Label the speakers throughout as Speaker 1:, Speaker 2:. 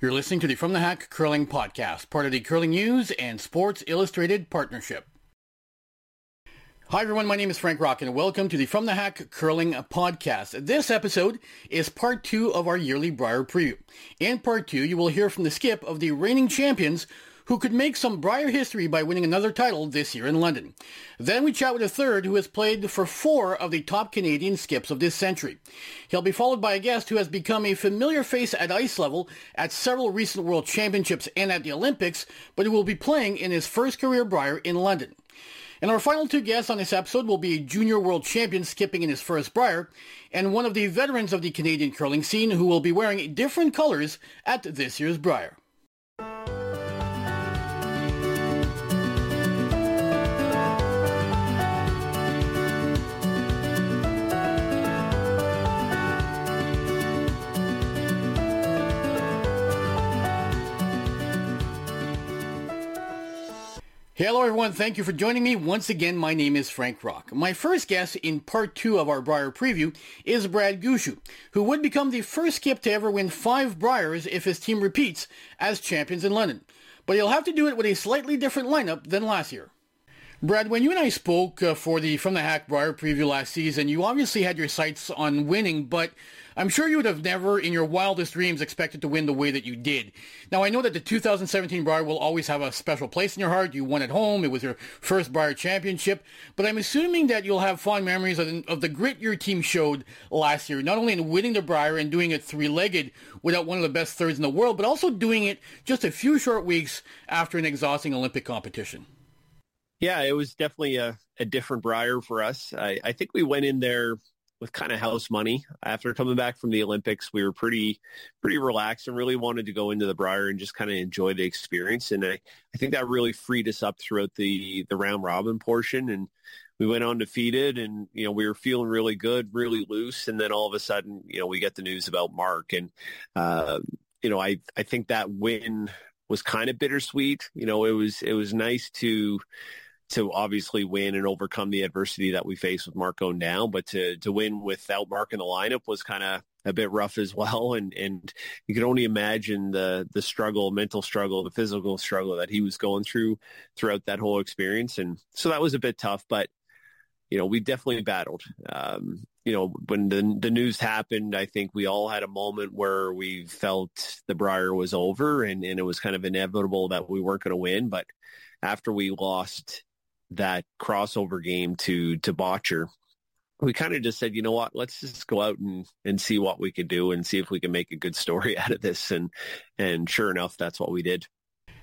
Speaker 1: You're listening to the From the Hack Curling Podcast, part of the Curling News and Sports Illustrated partnership. Hi everyone, my name is Frank Rock and welcome to the From the Hack Curling Podcast. This episode is part two of our yearly Brier preview. In part two, you will hear from the skip of the reigning champions who could make some Brier history by winning another title this year in London. Then we chat with a third who has played for four of the top Canadian skips of this century. He'll be followed by a guest who has become a familiar face at ice level at several recent World Championships and at the Olympics, but who will be playing in his first career Brier in London. And our final two guests on this episode will be a junior world champion skipping in his first Brier, and one of the veterans of the Canadian curling scene who will be wearing different colors at this year's Brier. Hello everyone, thank you for joining me. Once again, my name is Frank Rock. My first guest in part two of our Brier preview is Brad Gushue, who would become the first skip to ever win five Briers if his team repeats as champions in London. But he'll have to do it with a slightly different lineup than last year. Brad, when you and I spoke uh, for the From the Hack Brier preview last season, you obviously had your sights on winning, but I'm sure you would have never in your wildest dreams expected to win the way that you did. Now, I know that the 2017 Brier will always have a special place in your heart. You won at home. It was your first Brier championship. But I'm assuming that you'll have fond memories of, of the grit your team showed last year, not only in winning the Brier and doing it three-legged without one of the best thirds in the world, but also doing it just a few short weeks after an exhausting Olympic competition.
Speaker 2: Yeah, it was definitely a, a different Brier for us. I, I think we went in there with kind of house money. After coming back from the Olympics, we were pretty pretty relaxed and really wanted to go into the Brier and just kind of enjoy the experience. And I, I think that really freed us up throughout the the round robin portion. And we went undefeated and, you know, we were feeling really good, really loose. And then all of a sudden, you know, we get the news about Mark. And, uh, you know, I, I think that win was kind of bittersweet. You know, it was, it was nice to, to obviously win and overcome the adversity that we face with Mark Nichols, but to to win without Mark in the lineup was kind of a bit rough as well. And and you can only imagine the the struggle, mental struggle, the physical struggle that he was going through throughout that whole experience. And so that was a bit tough, but you know, we definitely battled. Um, you know, when the the news happened, I think we all had a moment where we felt the Brier was over and, and it was kind of inevitable that we weren't going to win. But after we lost that crossover game to to Bottcher, we kind of just said, you know what, let's just go out and, and see what we could do and see if we can make a good story out of this. And and sure enough, that's what we did.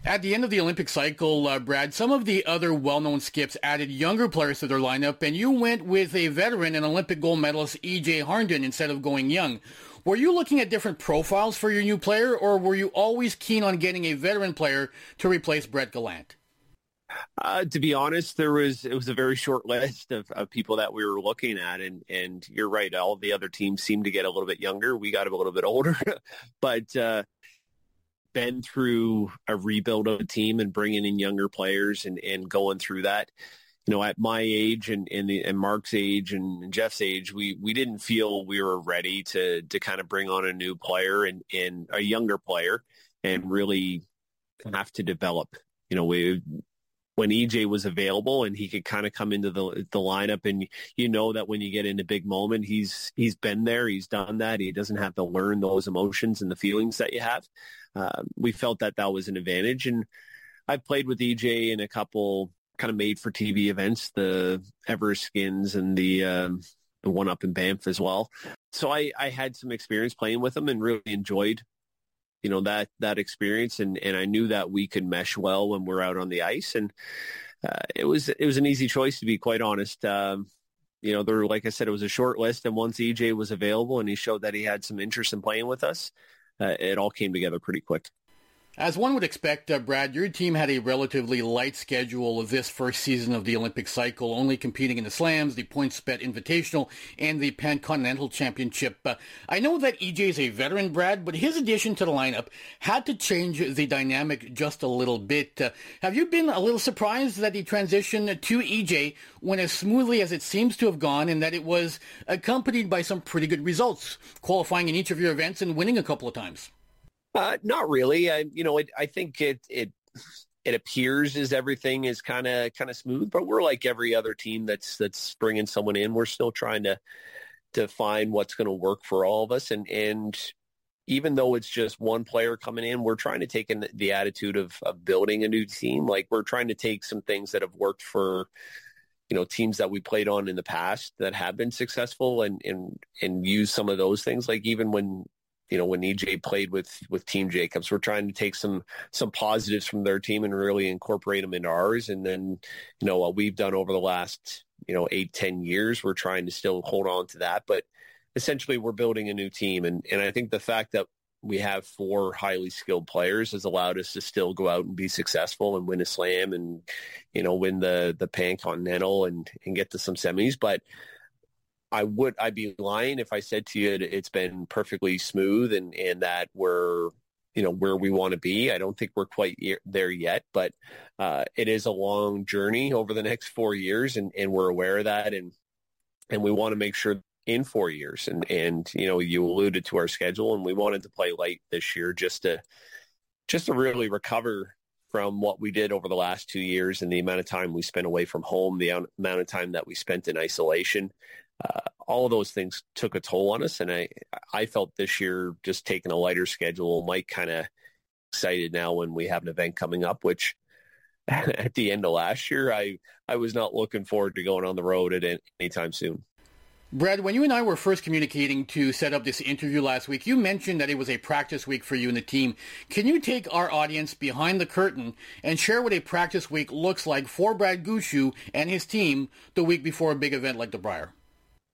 Speaker 1: At the end of the Olympic cycle, uh, Brad, some of the other well-known skips added younger players to their lineup, and you went with a veteran and Olympic gold medalist E.J. Harnden instead of going young. Were you looking at different profiles for your new player, or were you always keen on getting a veteran player to replace Brett Gallant?
Speaker 2: Uh, to be honest, there was it was a very short list of, of people that we were looking at, and and you're right. All the other teams seemed to get a little bit younger. We got a little bit older, but uh, been through a rebuild of a team and bringing in younger players and and going through that. You know, at my age and and, the, and Mark's age and Jeff's age, we we didn't feel we were ready to to kind of bring on a new player and and a younger player and really have to develop. You know, we when EJ was available and he could kind of come into the the lineup. And you know that when you get in a big moment he's he's been there he's done that. He doesn't have to learn those emotions and the feelings that you have. Uh, we felt that that was an advantage. And I've played with EJ in a couple kind of made for TV events the Everest skins and the um, the one up in Banff as well. So I I had some experience playing with him and really enjoyed you know that that experience. And and I knew that we could mesh well when we're out on the ice. And uh, it was it was an easy choice to be quite honest. Um, you know there like I said it was a short list. And once EJ was available and he showed that he had some interest in playing with us uh, it all came together pretty quick
Speaker 1: as one would expect, uh, Brad, your team had a relatively light schedule of this first season of the Olympic cycle, only competing in the Slams, the PointsBet Invitational, and the Pan-Continental Championship. Uh, I know that EJ is a veteran, Brad, but his addition to the lineup had to change the dynamic just a little bit. Uh, have you been a little surprised that the transition to EJ went as smoothly as it seems to have gone and that it was accompanied by some pretty good results, qualifying in each of your events and winning a couple of times?
Speaker 2: Uh, not really. I, you know, it, I think it, it, it appears as everything is kind of kind of smooth, but we're like every other team that's that's bringing someone in. We're still trying to to find what's going to work for all of us, and and even though it's just one player coming in, we're trying to take in the attitude of, of building a new team. Like we're trying to take some things that have worked for, you know, teams that we played on in the past that have been successful and, and, and use some of those things. Like even when, you know, when EJ played with, with Team Jacobs, we're trying to take some, some positives from their team and really incorporate them into ours. And then, you know, what we've done over the last, you know, eight, ten years, we're trying to still hold on to that. But essentially we're building a new team. And, and I think the fact that we have four highly skilled players has allowed us to still go out and be successful and win a slam and, you know, win the, the Pan Continental and, and get to some semis. But I would, I'd be lying if I said to you it's been perfectly smooth and, and that we're, you know, where we want to be. I don't think we're quite there yet, but uh, it is a long journey over the next four years and, and we're aware of that. And, and we want to make sure in four years. And, and, you know, you alluded to our schedule and we wanted to play light this year just to, just to really recover from what we did over the last two years and the amount of time we spent away from home, the amount of time that we spent in isolation. Uh, all of those things took a toll on us. And I, I felt this year just taking a lighter schedule might kind of excited now when we have an event coming up, which at the end of last year, I, I was not looking forward to going on the road at any time soon.
Speaker 1: Brad, when you and I were first communicating to set up this interview last week, you mentioned that it was a practice week for you and the team. Can you take our audience behind the curtain and share what a practice week looks like for Brad Gushue and his team the week before a big event like the Brier?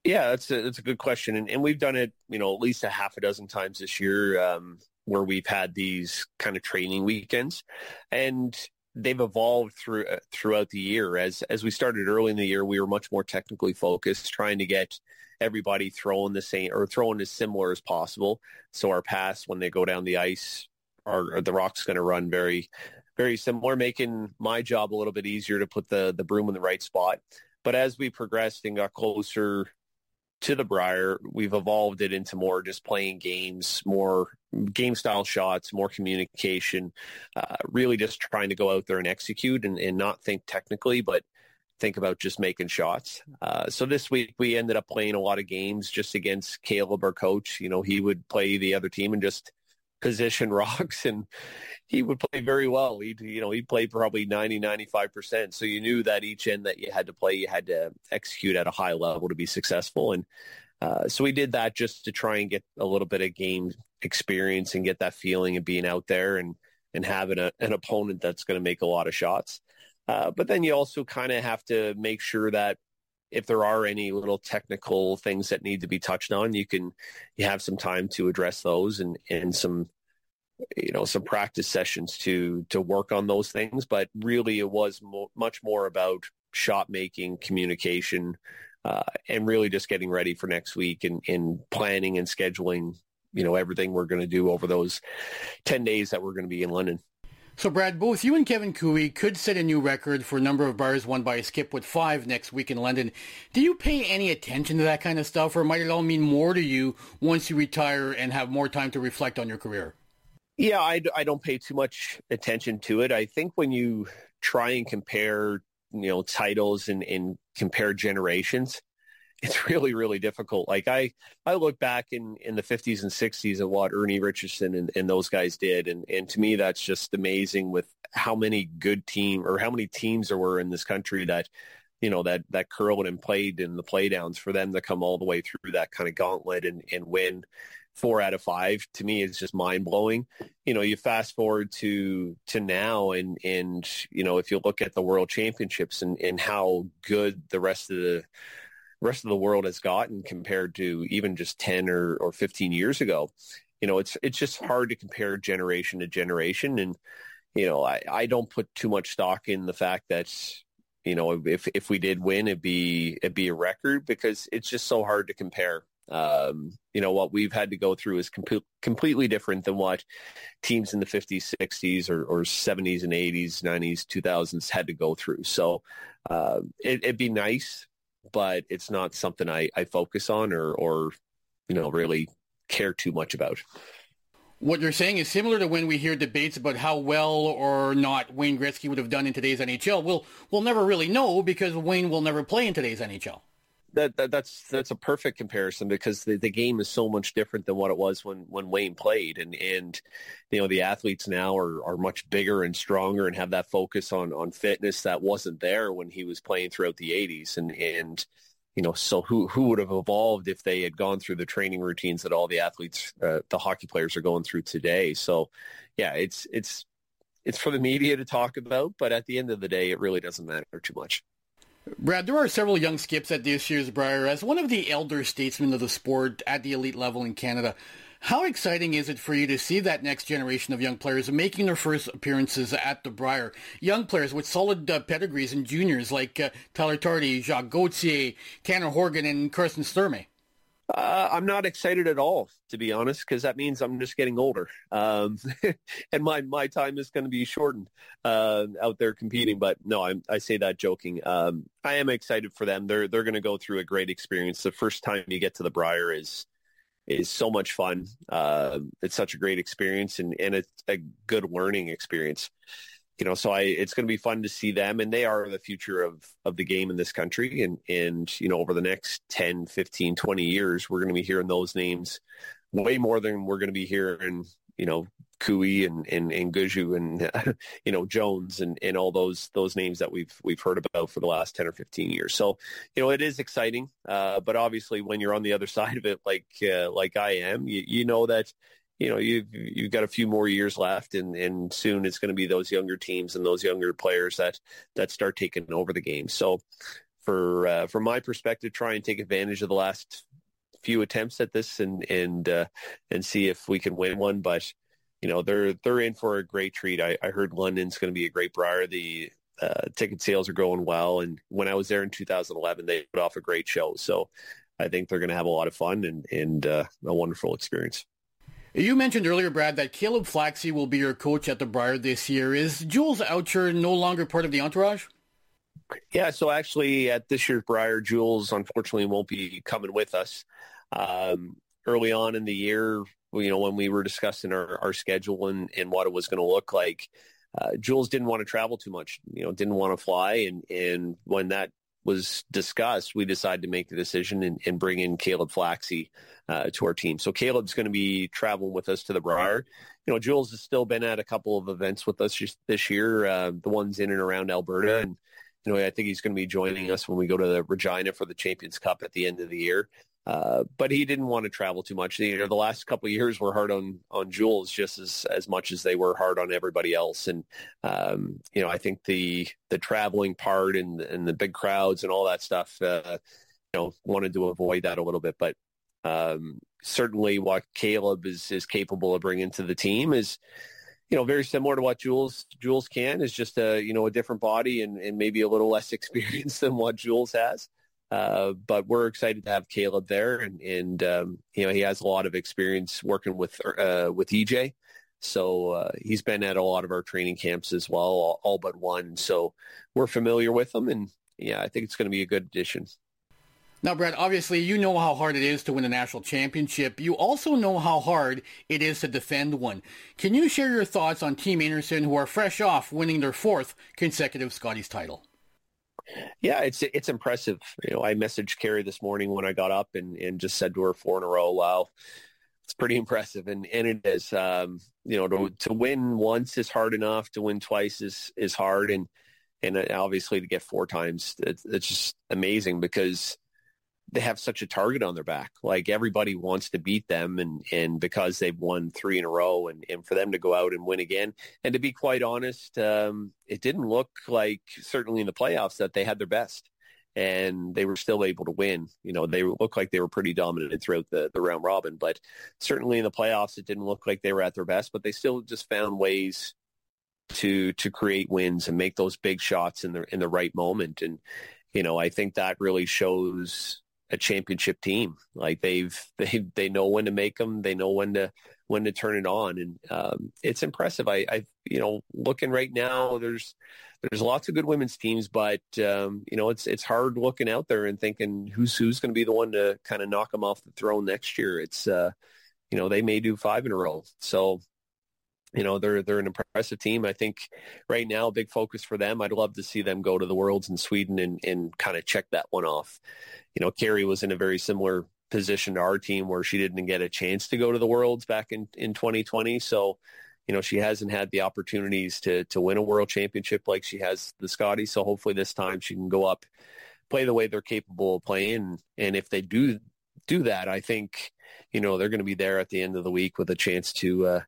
Speaker 2: Yeah, that's a, that's a good question. And, and we've done it, you know, at least a half a dozen times this year um, where we've had these kind of training weekends. And they've evolved through uh, throughout the year. As as we started early in the year, we were much more technically focused, trying to get everybody throwing the same or throwing as similar as possible. So our pass when they go down the ice, are the rock's going to run very very similar, making my job a little bit easier to put the the broom in the right spot. But as we progressed and got closer to the Brier, we've evolved it into more just playing games, more game style shots, more communication, uh, really just trying to go out there and execute and, and, not think technically, but think about just making shots. Uh, so this week we ended up playing a lot of games just against Caleb, our coach. You know, he would play the other team and just position rocks and he would play very well. He'd, you know, he'd play probably 90, 95%. So you knew that each end that you had to play, you had to execute at a high level to be successful. And uh, so we did that just to try and get a little bit of game experience and get that feeling of being out there and, and having a, an opponent that's going to make a lot of shots. Uh, but then you also kind of have to make sure that if there are any little technical things that need to be touched on, you can you have some time to address those and and some you know some practice sessions to to work on those things. But really, it was mo- much more about shot making, communication, uh, and really just getting ready for next week and, and planning and scheduling. You know everything we're going to do over those ten days that we're going to be in London.
Speaker 1: So, Brad, both you and Kevin Koe could set a new record for number of bars won by a skip with five next week in London. Do you pay any attention to that kind of stuff, or might it all mean more to you once you retire and have more time to reflect on your career?
Speaker 2: Yeah, I, I don't pay too much attention to it. I think when you try and compare, you know, titles and, and compare generations, it's really really difficult like i i look back in in the 50s and 60s at what ernie richardson and, and those guys did and and to me that's just amazing with how many good team or how many teams there were in this country that you know that that curled and played in the playdowns for them to come all the way through that kind of gauntlet and and win four out of five to me is just mind blowing. You know, you fast forward to to now and and you know, if you look at the world championships and, and how good the rest of the rest of the world has gotten compared to even just 10 or, or 15 years ago. You know, it's it's just hard to compare generation to generation. And, you know, I, I don't put too much stock in the fact that, you know, if if we did win, it'd be it'd be a record because it's just so hard to compare. Um, you know, what we've had to go through is com- completely different than what teams in the 50s, 60s, or, or 70s and 80s, 90s, 2000s had to go through. So uh, it, it'd be nice but it's not something I, I focus on or, or, you know, really care too much about.
Speaker 1: What you're saying is similar to when we hear debates about how well or not Wayne Gretzky would have done in today's NHL. We'll we'll never really know because Wayne will never play in today's NHL.
Speaker 2: That, that, that's that's a perfect comparison because the, the game is so much different than what it was when, when Wayne played and and you know the athletes now are, are much bigger and stronger and have that focus on on fitness that wasn't there when he was playing throughout the 80s and and you know, so who who would have evolved if they had gone through the training routines that all the athletes, uh, the hockey players, are going through today? So, yeah, it's it's it's for the media to talk about, but at the end of the day, it really doesn't matter too much.
Speaker 1: Brad, there are several young skips at this year's Brier. As one of the elder statesmen of the sport at the elite level in Canada, how exciting is it for you to see that next generation of young players making their first appearances at the Brier? Young players with solid uh, pedigrees and juniors like uh, Tyler Tardy, Jacques Gauthier, Tanner Horgan, and Karsten Sturmay.
Speaker 2: Uh, I'm not excited at all, to be honest, because that means I'm just getting older, um, and my my time is going to be shortened uh, out there competing. But no, I'm, I say that joking. Um, I am excited for them. They're they're going to go through a great experience. The first time you get to the Brier is is so much fun. Uh, it's such a great experience and, and it's a good learning experience. You know, so I, it's going to be fun to see them and they are the future of, of the game in this country. And, and, you know, over the next 10, 15, 20 years, we're going to be hearing those names way more than we're going to be hearing, you know, Koe and and, and Gushue and you know Jones and, and all those those names that we've we've heard about for the last ten or fifteen years. So you know it is exciting, uh, but obviously when you're on the other side of it, like uh, like I am, you, you know that you know you've you've got a few more years left, and and soon it's going to be those younger teams and those younger players that that start taking over the game. So for uh, from my perspective, try and take advantage of the last few attempts at this and and uh, and see if we can win one. But you know they're they're in for a great treat. I, I heard London's going to be a great Brier The uh, ticket sales are going well, and when I was there in 2011, they put off a great show. So I think they're going to have a lot of fun and and uh, a wonderful experience.
Speaker 1: You mentioned earlier, Brad, that Caleb Flaxey will be your coach at the Brier this year. Is Jules Owchar no longer part of the entourage?
Speaker 2: Yeah, so actually at this year's Brier, Jules unfortunately won't be coming with us. Um, early on in the year, you know, when we were discussing our, our schedule and, and what it was going to look like, uh, Jules didn't want to travel too much, you know, didn't want to fly. And, and when that was discussed, we decided to make the decision and, and bring in Caleb Flaxey uh, to our team. So Caleb's going to be traveling with us to the Brier. You know, Jules has still been at a couple of events with us just this year, uh, the ones in and around Alberta. And, you know, I think he's going to be joining us when we go to Regina for the Champions Cup at the end of the year. Uh, but he didn't want to travel too much. You know, the last couple of years were hard on on Jules just as as much as they were hard on everybody else. And um, you know, I think the the traveling part and and the big crowds and all that stuff, uh, you know, wanted to avoid that a little bit. But um, certainly, what Caleb is is capable of bringing to the team is. You know, very similar to what Jules Jules can is just a you know a different body and, and maybe a little less experience than what Jules has. Uh, but we're excited to have Caleb there, and, and um, you know he has a lot of experience working with uh, with EJ, so uh, he's been at a lot of our training camps as well, all, all, but one. So we're familiar with him, and yeah, I think it's going to be a good addition.
Speaker 1: Now, Brad, obviously you know how hard it is to win a national championship. You also know how hard it is to defend one. Can you share your thoughts on Team Einarson, who are fresh off winning their fourth consecutive Scotties title?
Speaker 2: Yeah, it's it's impressive. You know, I messaged Kerri this morning when I got up and, and just said to her four in a row. Wow, it's pretty impressive, and and it is. Um, you know, to to win once is hard enough. To win twice is is hard, and and obviously to get four times, it's, it's just amazing because they have such a target on their back. Like everybody wants to beat them and, and because they've won three in a row and, and for them to go out and win again. And to be quite honest, um, it didn't look like certainly in the playoffs that they had their best and they were still able to win. You know, they looked like they were pretty dominant throughout the, the round robin, but certainly in the playoffs, it didn't look like they were at their best, but they still just found ways to, to create wins and make those big shots in the, in the right moment. And, you know, I think that really shows a championship team. Like they've they they know when to make them. They know when to when to turn it on, and um, it's impressive. I, I you know looking right now, there's there's lots of good women's teams, but um, you know it's it's hard looking out there and thinking who's who's going to be the one to kind of knock them off the throne next year. It's uh, you know, they may do five in a row. So, you know, they're they're an impressive team. I think right now, a big focus for them. I'd love to see them go to the Worlds in Sweden and and kind of check that one off. You know, Kerri was in a very similar position to our team where she didn't get a chance to go to the Worlds back in in 2020. So, you know, she hasn't had the opportunities to to win a world championship like she has the Scotty. So hopefully this time she can go up, play the way they're capable of playing, and if they do do that, I think you know they're going to be there at the end of the week with a chance to uh,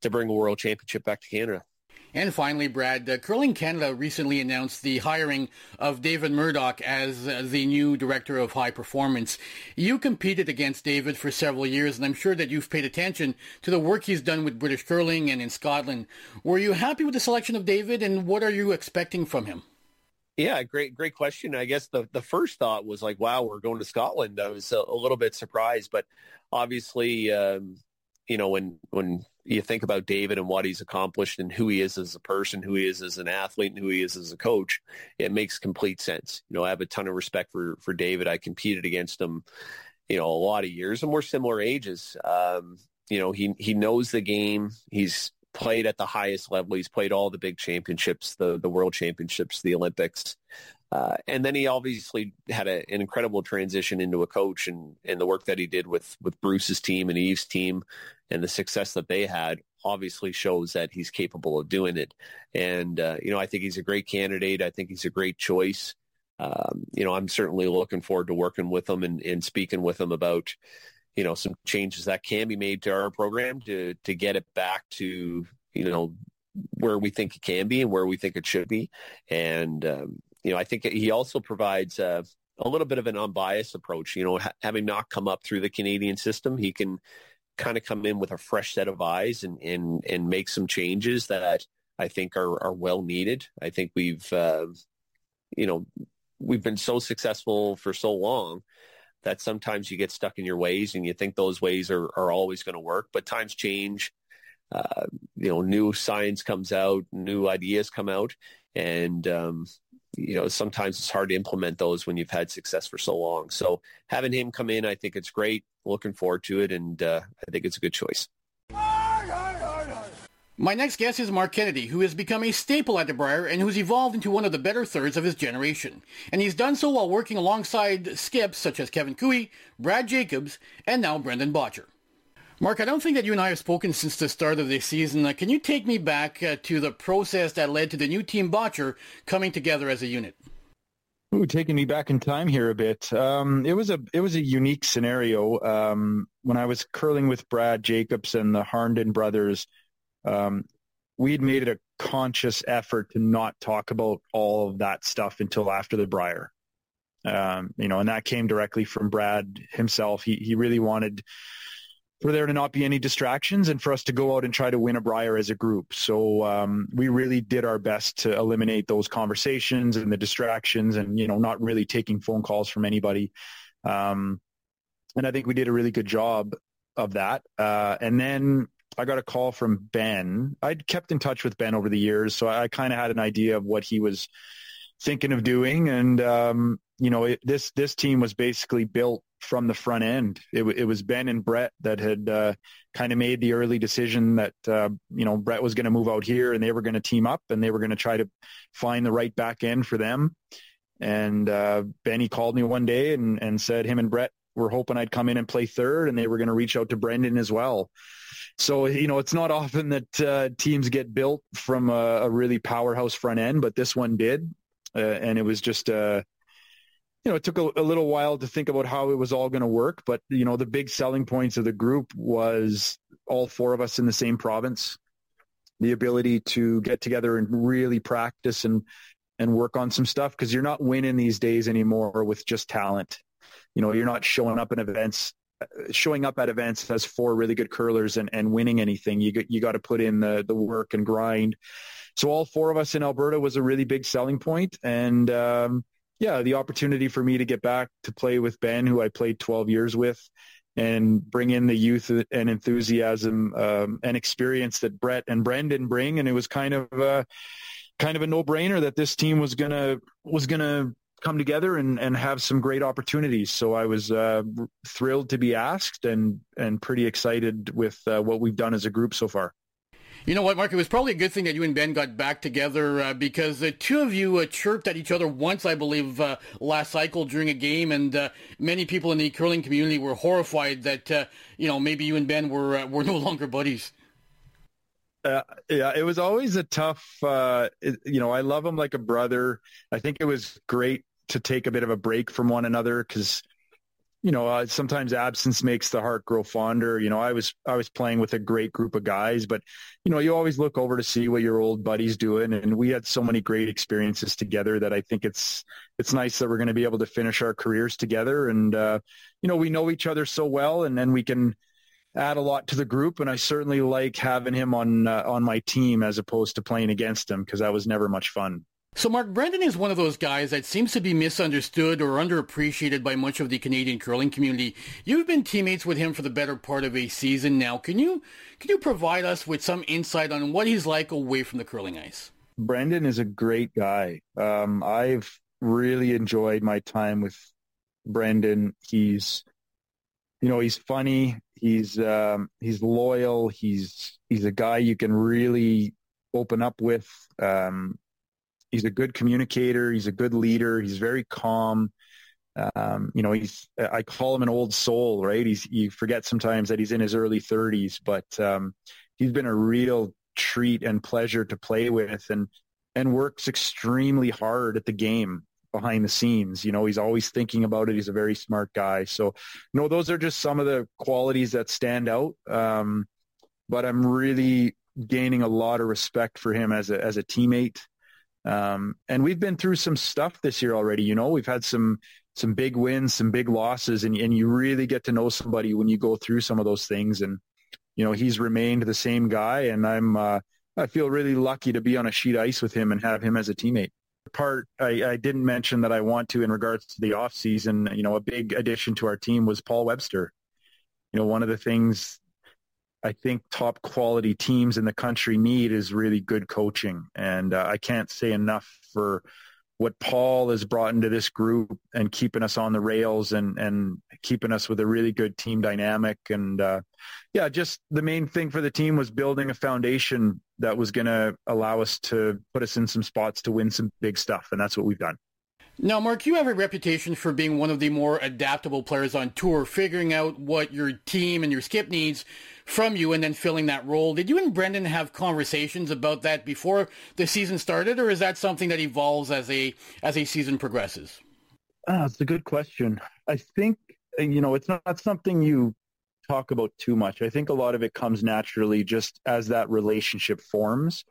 Speaker 2: to bring a world championship back to Canada.
Speaker 1: And finally, Brad, uh, Curling Canada recently announced the hiring of David Murdoch as uh, the new director of high performance. You competed against David for several years, and I'm sure that you've paid attention to the work he's done with British curling and in Scotland. Were you happy with the selection of David, and what are you expecting from him?
Speaker 2: Yeah, great, great question. I guess the, the first thought was like, wow, we're going to Scotland. I was a, a little bit surprised, but obviously, um, you know, when, when you think about David and what he's accomplished and who he is as a person, who he is as an athlete and who he is as a coach, it makes complete sense. You know, I have a ton of respect for, for David. I competed against him, you know, a lot of years and we're similar ages. Um, you know, he, he knows the game. He's, played at the highest level. He's played all the big championships, the the world championships, the Olympics. Uh, and then he obviously had a, an incredible transition into a coach and, and the work that he did with, with Bruce's team and Eve's team and the success that they had obviously shows that he's capable of doing it. And, uh, you know, I think he's a great candidate. I think he's a great choice. Um, you know, I'm certainly looking forward to working with him and, and speaking with him about, you know, some changes that can be made to our program to to get it back to you know where we think it can be and where we think it should be. And um, you know, I think he also provides uh, a little bit of an unbiased approach. You know, ha- having not come up through the Canadian system, he can kind of come in with a fresh set of eyes and and and make some changes that I think are are well needed. I think we've uh, you know we've been so successful for so long that sometimes you get stuck in your ways and you think those ways are, are always going to work, but times change. Uh, you know, new science comes out, new ideas come out, and um, you know sometimes it's hard to implement those when you've had success for so long. So having him come in, I think it's great. Looking forward to it, and uh, I think it's a good choice.
Speaker 1: My next guest is Mark Kennedy, who has become a staple at the Brier and who's evolved into one of the better thirds of his generation. And he's done so while working alongside skips such as Kevin Koe, Brad Jacobs, and now Brendan Bottcher. Mark, I don't think that you and I have spoken since the start of this season. Uh, can you take me back uh, to the process that led to the new team Bottcher coming together as a unit?
Speaker 3: Ooh, taking me back in time here a bit. Um, it was a it was a unique scenario um, when I was curling with Brad Jacobs and the Harnden brothers um, we'd made it a conscious effort to not talk about all of that stuff until after the Brier. Um, you know, and that came directly from Brad himself. He he really wanted for there to not be any distractions and for us to go out and try to win a Brier as a group. So um, we really did our best to eliminate those conversations and the distractions, and you know, not really taking phone calls from anybody. Um, and I think we did a really good job of that. Uh, and then I got a call from Ben. I'd kept in touch with Ben over the years, so I kind of had an idea of what he was thinking of doing. And um, you know, it, this this team was basically built from the front end. It, it was Ben and Brett that had uh, kind of made the early decision that uh, you know Brett was going to move out here, and they were going to team up, and they were going to try to find the right back end for them. And uh, Benny called me one day and, and said him and Brett were hoping I'd come in and play third, and they were going to reach out to Brendan as well. So, you know, it's not often that uh, teams get built from a, a, really powerhouse front end, but this one did. Uh, and it was just, uh, you know, it took a, a, little while to think about how it was all going to work. But, you know, the big selling points of the group was all four of us in the same province, the ability to get together and really practice and, and work on some stuff because you're not winning these days anymore with just talent. You know, you're not showing up in events showing up at events as four really good curlers and, and winning anything. You you got to put in the the work and grind. So all four of us in Alberta was a really big selling point, and um, yeah, the opportunity for me to get back to play with Ben, who I played 12 years with, and bring in the youth and enthusiasm um, and experience that Brett and Brendan bring, and it was kind of a kind of a no brainer that this team was gonna was gonna come together and, and have some great opportunities. So I was uh, thrilled to be asked and and pretty excited with uh, what we've done as a group so far.
Speaker 1: You know what, Mark? It was probably a good thing that you and Ben got back together uh, because the two of you uh, chirped at each other once, I believe, uh, last cycle during a game, and uh, many people in the curling community were horrified that uh, you know maybe you and Ben were uh, were no longer buddies.
Speaker 3: Uh, yeah, it was always a tough. Uh, it, you know, I love him like a brother. I think it was great to take a bit of a break from one another because you know, uh, sometimes absence makes the heart grow fonder. You know, I was I was playing with a great group of guys, but you know, you always look over to see what your old buddy's doing, and we had so many great experiences together that I think it's it's nice that we're going to be able to finish our careers together, and uh, you know, we know each other so well, and then we can add a lot to the group. And I certainly like having him on uh, on my team as opposed to playing against him because that was never much fun.
Speaker 1: So, Mark, Brendan is one of those guys that seems to be misunderstood or underappreciated by much of the Canadian curling community. You've been teammates with him for the better part of a season now. Can you can you provide us with some insight on what he's like away from the curling ice?
Speaker 3: Brendan is a great guy. Um, I've really enjoyed my time with Brendan. He's, you know, he's funny. He's um, he's loyal. He's he's a guy you can really open up with. Um, he's a good communicator. He's a good leader. He's very calm. Um, you know, he's I call him an old soul, right? He's you forget sometimes that he's in his early 30s, but um, he's been a real treat and pleasure to play with, and and works extremely hard at the game behind the scenes. You know, he's always thinking about it. He's a very smart guy. So, you know, those are just some of the qualities that stand out. Um, but I'm really gaining a lot of respect for him as a as a teammate. Um, and we've been through some stuff this year already. You know, we've had some some big wins, some big losses, and and you really get to know somebody when you go through some of those things. And you know, he's remained the same guy, and I'm uh, I feel really lucky to be on a sheet ice with him and have him as a teammate. Part I, I didn't mention that I want to in regards to the off season. You know, a big addition to our team was Paul Webster. You know, one of the things I think top quality teams in the country need is really good coaching. And uh, I can't say enough for what Paul has brought into this group and keeping us on the rails and, and keeping us with a really good team dynamic. And uh, yeah, just the main thing for the team was building a foundation that was going to allow us to put us in some spots to win some big stuff. And that's what we've done.
Speaker 1: Now, Mark, you have a reputation for being one of the more adaptable players on tour, figuring out what your team and your skip needs from you and then filling that role. Did you and Brendan have conversations about that before the season started, or is that something that evolves as a as a season progresses?
Speaker 3: Uh, it's a good question. I think you know it's not something you talk about too much. I think a lot of it comes naturally just as that relationship forms.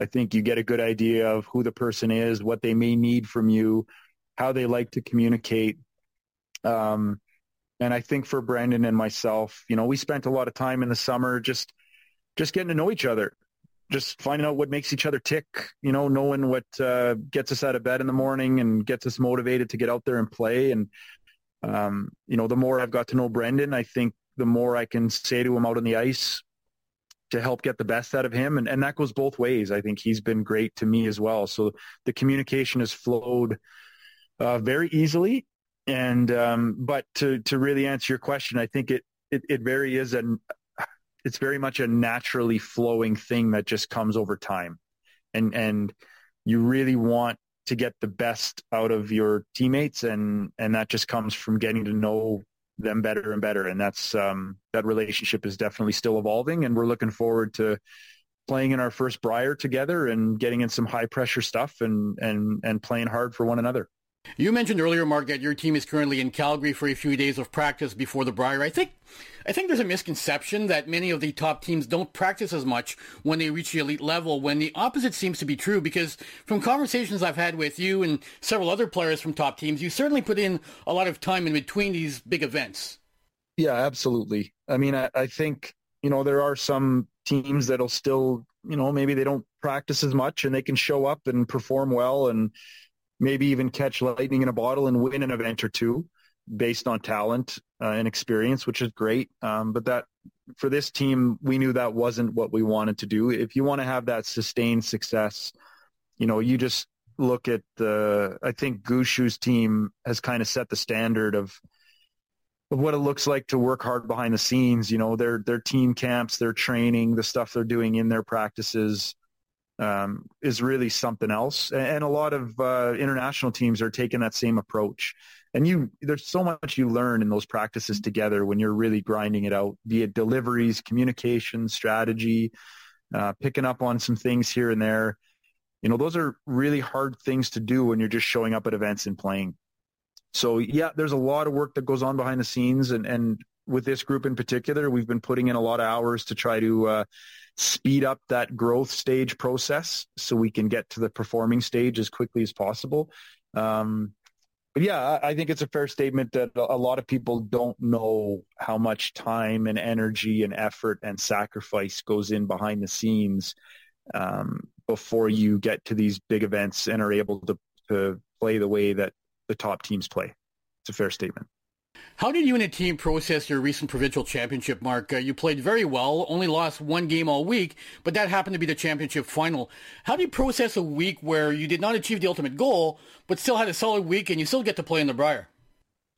Speaker 3: I think you get a good idea of who the person is, what they may need from you, how they like to communicate. Um, and I think for Brendan and myself, you know, we spent a lot of time in the summer just just getting to know each other, just finding out what makes each other tick, you know, knowing what uh, gets us out of bed in the morning and gets us motivated to get out there and play. And um, you know, the more I've got to know Brendan, I think the more I can say to him out on the ice to help get the best out of him. And, and that goes both ways. I think he's been great to me as well. So the communication has flowed uh, very easily. And um, but to to really answer your question, I think it it, it very is an it's very much a naturally flowing thing that just comes over time, and and you really want to get the best out of your teammates, and and that just comes from getting to know them better and better, and that's um, that relationship is definitely still evolving, and we're looking forward to playing in our first Brier together and getting in some high pressure stuff and and and playing hard for one another.
Speaker 1: You mentioned earlier, Mark, that your team is currently in Calgary for a few days of practice before the Brier. I think, I think there's a misconception that many of the top teams don't practice as much when they reach the elite level. When the opposite seems to be true, because from conversations I've had with you and several other players from top teams, you certainly put in a lot of time in between these big events.
Speaker 3: Yeah, absolutely. I mean, I, I think you know there are some teams that'll still, you know, maybe they don't practice as much and they can show up and perform well and maybe even catch lightning in a bottle and win an event or two based on talent uh, and experience, which is great. Um, but that for this team, we knew that wasn't what we wanted to do. If you want to have that sustained success, you know, you just look at the, I think Gushue's team has kind of set the standard of, of what it looks like to work hard behind the scenes. You know, their their team camps, their training, the stuff they're doing in their practices um, is really something else. And a lot of uh, international teams are taking that same approach. And you, there's so much you learn in those practices together when you're really grinding it out, be it deliveries, communication, strategy, uh, picking up on some things here and there. You know, those are really hard things to do when you're just showing up at events and playing. So yeah, there's a lot of work that goes on behind the scenes, and and with this group in particular, we've been putting in a lot of hours to try to uh, speed up that growth stage process so we can get to the performing stage as quickly as possible. Um, but yeah, I think it's a fair statement that a lot of people don't know how much time and energy and effort and sacrifice goes in behind the scenes um, before you get to these big events and are able to, to play the way that the top teams play. It's a fair statement.
Speaker 1: How did you and the team process your recent provincial championship, Mark? Uh, you played very well, only lost one game all week, but that happened to be the championship final. How do you process a week where you did not achieve the ultimate goal, but still had a solid week and you still get to play in the Brier?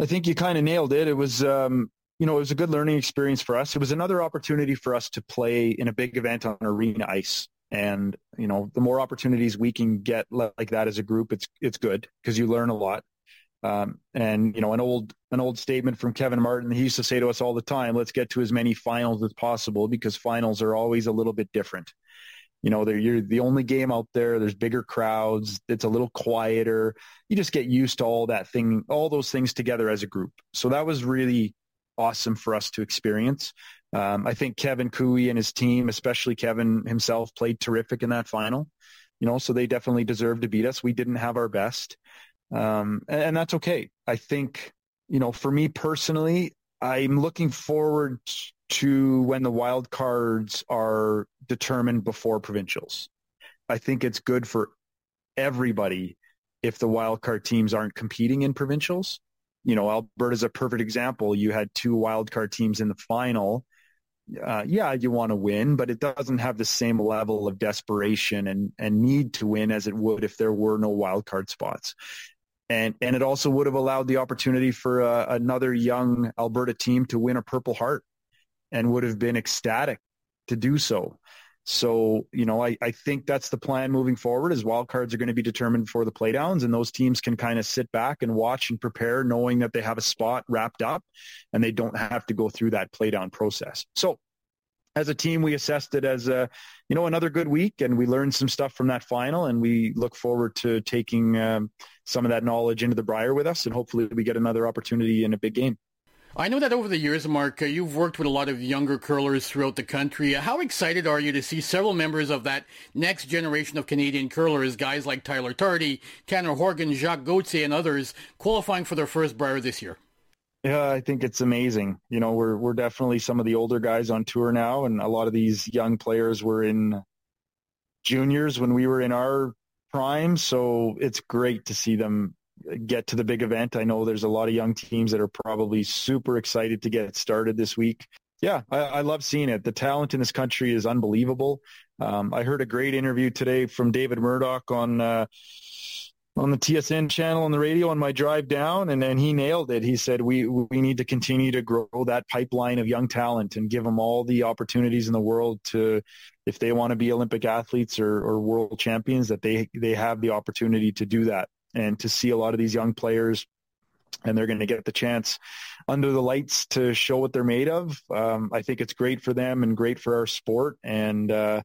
Speaker 3: I think you kind of nailed it. It was, um, you know, it was a good learning experience for us. It was another opportunity for us to play in a big event on arena ice. And, you know, the more opportunities we can get like that as a group, it's, it's good because you learn a lot. Um, and you know, an old an old statement from Kevin Martin. He used to say to us all the time, "Let's get to as many finals as possible because finals are always a little bit different." You know, you're the only game out there. There's bigger crowds. It's a little quieter. You just get used to all that thing, all those things together as a group. So that was really awesome for us to experience. Um, I think Kevin Koe and his team, especially Kevin himself, played terrific in that final. You know, so they definitely deserved to beat us. We didn't have our best. Um, and, and that's okay. I think, you know, for me personally, I'm looking forward to when the wild cards are determined before provincials. I think it's good for everybody if the wild card teams aren't competing in provincials. You know, Alberta's a perfect example. You had two wild card teams in the final. Uh, yeah, you want to win, but it doesn't have the same level of desperation and, and need to win as it would if there were no wild card spots and and it also would have allowed the opportunity for uh, another young Alberta team to win a Purple Heart, and would have been ecstatic to do so. So you know, I, I think that's the plan moving forward. Is wild cards are going to be determined for the playdowns, and those teams can kind of sit back and watch and prepare, knowing that they have a spot wrapped up, and they don't have to go through that playdown process. So as a team, we assessed it as a, you know, another good week, and we learned some stuff from that final, and we look forward to taking um, some of that knowledge into the Brier with us, and hopefully we get another opportunity in a big game.
Speaker 1: I know that over the years, Mark, uh, you've worked with a lot of younger curlers throughout the country. How excited are you to see several members of that next generation of Canadian curlers, guys like Tyler Tardy, Tanner Horgan, Jacques Gauthier, and others, qualifying for their first Brier this year?
Speaker 3: Yeah, I think it's amazing. You know, we're we're definitely some of the older guys on tour now, and a lot of these young players were in juniors when we were in our prime. So it's great to see them get to the big event. I know there's a lot of young teams that are probably super excited to get started this week. Yeah, I, I love seeing it. The talent in this country is unbelievable. Um, I heard a great interview today from David Murdoch on. Uh, on the TSN channel on the radio on my drive down, and then he nailed it. He said we we need to continue to grow that pipeline of young talent and give them all the opportunities in the world to, if they want to be Olympic athletes or, or world champions, that they they have the opportunity to do that. And to see a lot of these young players, and they're going to get the chance under the lights to show what they're made of. Um, I think it's great for them and great for our sport. And uh,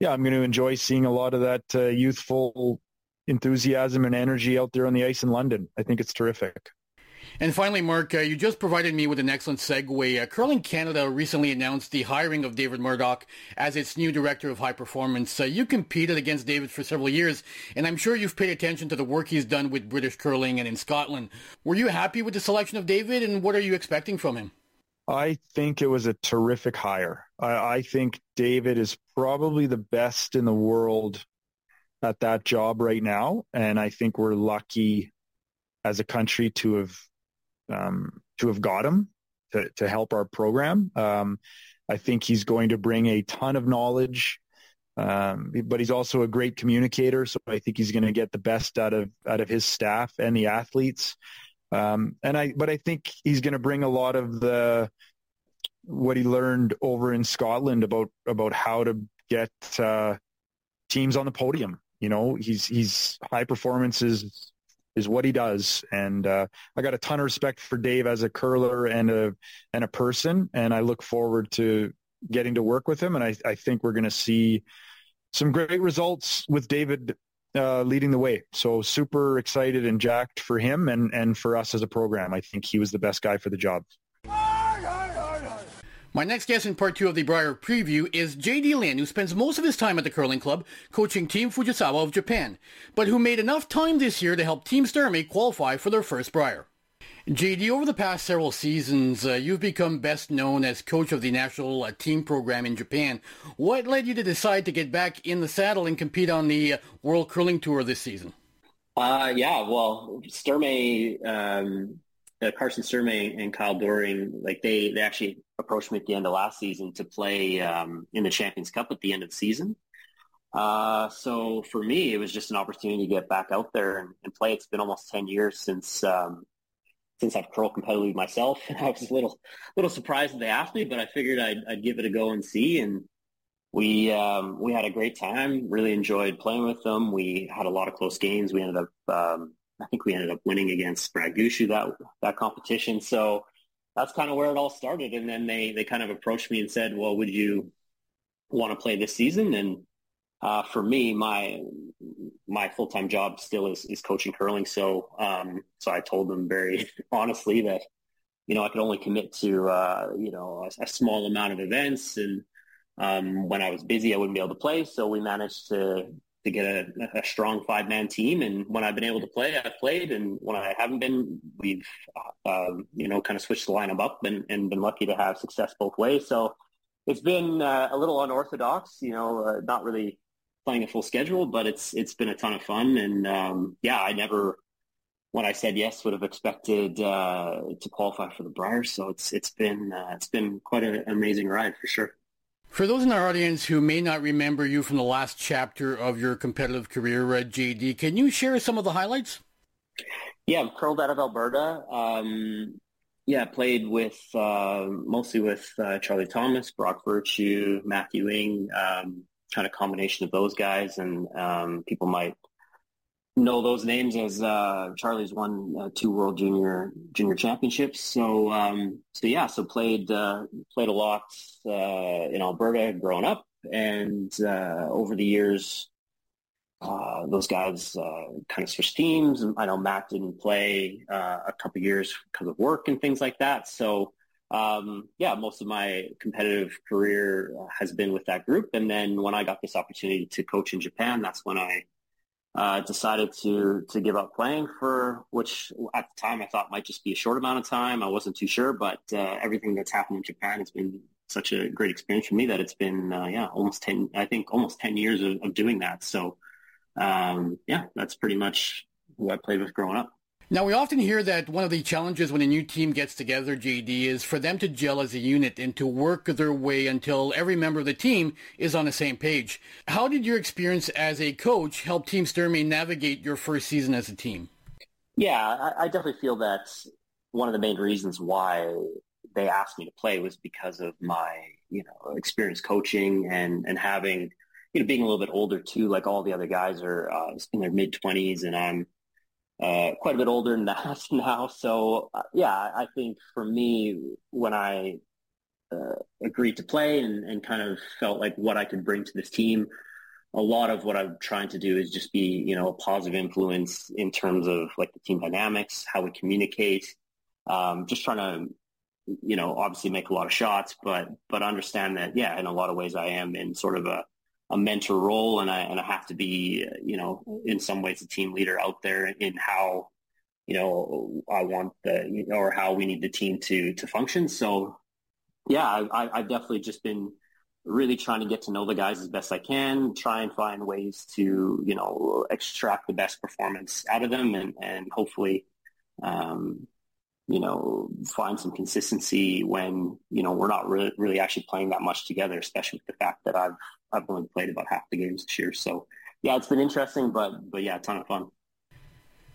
Speaker 3: yeah, I'm going to enjoy seeing a lot of that uh, youthful enthusiasm and energy out there on the ice in London. I think it's terrific.
Speaker 1: And finally, Mark, uh, you just provided me with an excellent segue. Uh, Curling Canada recently announced the hiring of David Murdoch as its new director of high performance. Uh, you competed against David for several years, and I'm sure you've paid attention to the work he's done with British curling and in Scotland. Were you happy with the selection of David, and what are you expecting from him?
Speaker 3: I think it was a terrific hire. I, I think David is probably the best in the world at that job right now, and I think we're lucky as a country to have um, to have got him to, to help our program. Um, I think he's going to bring a ton of knowledge, Um, but he's also a great communicator, so I think he's going to get the best out of out of his staff and the athletes. Um, and I, but I think he's going to bring a lot of the what he learned over in Scotland about about how to get uh, teams on the podium. You know, he's he's high performance is is what he does, and uh, I got a ton of respect for Dave as a curler and a and a person, and I look forward to getting to work with him. And I I think we're going to see some great results with David uh, leading the way. So super excited and jacked for him and, and for us as a program. I think he was the best guy for the job.
Speaker 1: My next guest in part two of the Brier preview is J.D. Lind, who spends most of his time at the curling club coaching Team Fujisawa of Japan, but who made enough time this year to help Team Sturmay qualify for their first Brier. JD, over the past several seasons, uh, you've become best known as coach of the national uh, team program in Japan. What led you to decide to get back in the saddle and compete on the uh, World Curling Tour this season?
Speaker 2: Uh, yeah, well, Sturmay, um, uh, Karsten Sturmay and Kyle Doering, like they, they actually approached me at the end of last season to play um, in the Champions Cup at the end of the season. Uh, so for me, it was just an opportunity to get back out there and, and play. It's been almost 10 years since um, since I've curled competitively myself. I was a little little surprised that they asked me, but I figured I'd, I'd give it a go and see. And we um, we had a great time. Really enjoyed playing with them. We had a lot of close games. We ended up um, I think we ended up winning against Brad Gushue that that competition. So that's kind of where it all started. And then they they kind of approached me and said, "Well, would you want to play this season?" And uh, for me, my my full time job still is, is coaching curling. So um, so I told them very honestly that you know I could only commit to uh, you know a, a, small amount of events, and um, when I was busy, I wouldn't be able to play. So we managed to to get a, a strong five man team, and when I've been able to play, I've played, and when I haven't been, we've uh, you know kind of switched the lineup up and, and been lucky to have success both ways. So it's been uh, a little unorthodox, you know, uh, not really playing a full schedule, but it's it's been a ton of fun. And um, yeah, I never, when I said yes, would have expected uh, to qualify for the Briers. So it's it's been uh, it's been quite an amazing ride for sure.
Speaker 1: For those in our audience who may not remember you from the last chapter of your competitive career, uh, JD, can you share some of the highlights?
Speaker 2: Yeah, I'm curled out of Alberta. Um, yeah, played with uh, mostly with uh, Charley Thomas, Brock Virtue, Matthew Ng, um, kind of combination of those guys, and um, people might know those names as uh, Charley's won uh, two World Junior Junior Championships. So um, so yeah, so played uh, played a lot uh, in Alberta growing up, and uh, over the years, uh, those guys kind of switched teams. I know Matt didn't play a couple years because of work and things like that. So um, yeah, most of my competitive career has been with that group. And then when I got this opportunity to coach in Japan, that's when I uh, decided to to give up playing for which at the time I thought might just be a short amount of time. I wasn't too sure, but uh, everything that's happened in Japan has been such a great experience for me that it's been uh, yeah almost ten I think almost ten years of, of doing that. So um, yeah, that's pretty much who I played with growing up.
Speaker 1: Now, we often hear that one of the challenges when a new team gets together, JD, is for them to gel as a unit and to work their way until every member of the team is on the same page. How did your experience as a coach help Team Sturmay navigate your first season as a team?
Speaker 2: Yeah, I, I definitely feel that one of the main reasons why they asked me to play was because of my, you know, experience coaching and, and having, you know, being a little bit older too. Like all the other guys are uh, in their mid twenties and I'm, uh, quite a bit older than that now. So uh, yeah, I think for me, when I uh, agreed to play and, and kind of felt like what I could bring to this team, a lot of what I'm trying to do is just be, you know, a positive influence in terms of like the team dynamics, how we communicate, um, just trying to, you know, obviously make a lot of shots, but, but understand that, yeah, in a lot of ways I am in sort of a, a mentor role and I, and I have to be, you know, in some ways a team leader out there in how, you know, I want the, or how we need the team to, to function. So yeah, I, I've definitely just been really trying to get to know the guys as best I can, try and find ways to, you know, extract the best performance out of them and, and hopefully, um, you know, find some consistency when, you know, we're not really, really actually playing that much together, especially with the fact that I've, I've only played about half the games this year. So yeah, it's been interesting, but, but yeah, a ton of fun.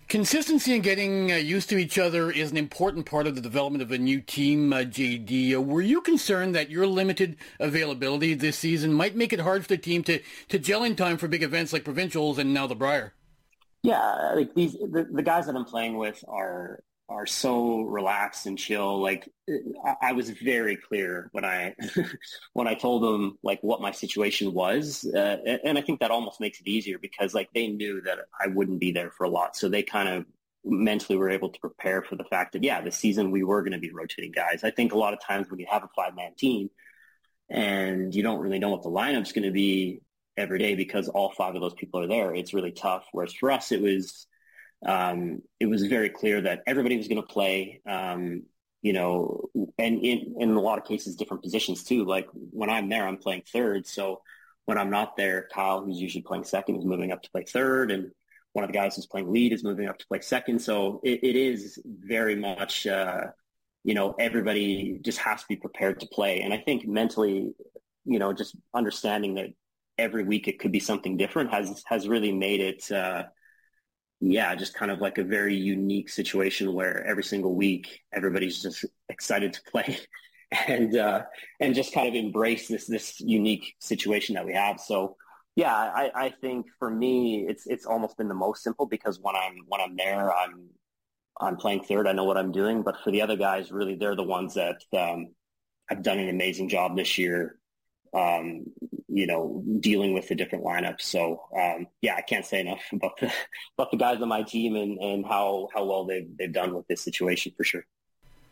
Speaker 1: Consistency and getting uh, used to each other is an important part of the development of a new team, uh, JD. Uh, were you concerned that your limited availability this season might make it hard for the team to, to gel in time for big events like provincials and now the Brier?
Speaker 2: Yeah, like these the, the guys that I'm playing with are are so relaxed and chill. Like I, I was very clear when I when I told them like what my situation was, uh, and, and I think that almost makes it easier because like they knew that I wouldn't be there for a lot, so they kind of mentally were able to prepare for the fact that yeah, this season we were going to be rotating guys. I think a lot of times when you have a five man team and you don't really know what the lineup's going to be every day because all five of those people are there, it's really tough. Whereas for us, it was um, it was very clear that everybody was going to play. Um, you know, and in, in a lot of cases, different positions too. Like when I'm there, I'm playing third. So when I'm not there, Kyle, who's usually playing second, is moving up to play third, and one of the guys who's playing lead is moving up to play second. So it, it is very much, uh, you know, everybody just has to be prepared to play. And I think mentally, you know, just understanding that every week it could be something different has has really made it uh, yeah just kind of like a very unique situation where every single week everybody's just excited to play and uh, and just kind of embrace this this unique situation that we have. So yeah I, I think for me it's it's almost been the most simple because when I'm when I'm there I'm I'm playing third I know what I'm doing. But for the other guys really they're the ones that um, have done an amazing job this year. Um, you know, dealing with the different lineups. So um, yeah, I can't say enough about the about the guys on my team and, and how, how well they've they've done with this situation for sure.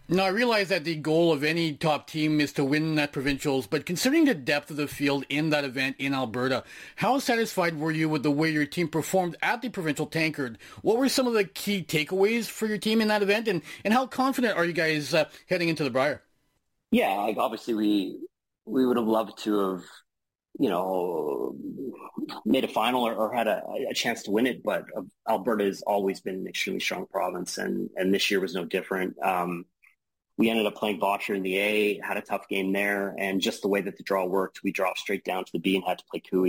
Speaker 1: Now I realize that the goal of any top team is to win that provincials, but considering the depth of the field in that event in Alberta, how satisfied were you with the way your team performed at the provincial tankard? What were some of the key takeaways for your team in that event, and, and how confident are you guys uh, heading into the Brier?
Speaker 2: Yeah, like obviously we we would have loved to have, you know, made a final or, or had a, a, chance to win it. But Alberta has always been an extremely strong province, and and this year was no different. Um, we ended up playing Bottcher in the A, had a tough game there, and just the way that the draw worked, we dropped straight down to the B and had to play Koe.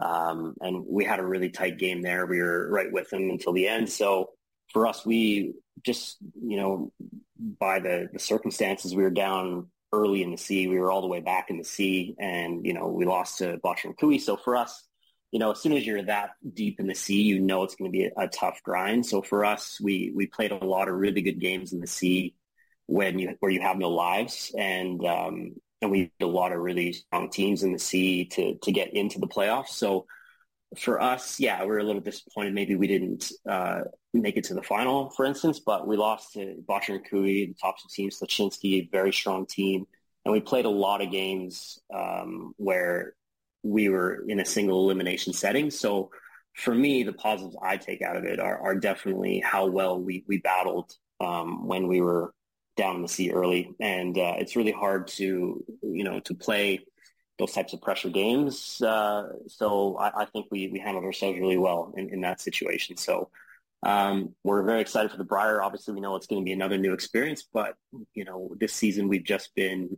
Speaker 2: Um, and we had a really tight game there. We were right with them until the end. So for us, we just, you know, by the, the circumstances, we were down early in the C. We were all the way back in the C, and you know we lost to and Koe. So for us, you know, as soon as you're that deep in the C, you know it's going to be a, a, tough grind. So for us, we we played a lot of really good games in the C when you where you have no lives, and um, and we had a lot of really strong teams in the C to to get into the playoffs. So for us, yeah, we are a little disappointed. Maybe we didn't uh, make it to the final, for instance, but we lost to Bottcher and Koe, the top two teams, Leszczyński, a very strong team. And we played a lot of games um, where we were in a single elimination setting. So for me, the positives I take out of it are, are definitely how well we, we battled um, when we were down in the C early. And uh, it's really hard to, you know, to play those types of pressure games. Uh, so I, I, think we, we handled ourselves really well in, in that situation. So um, we're very excited for the Brier. Obviously, we know it's going to be another new experience, but you know, this season we've just been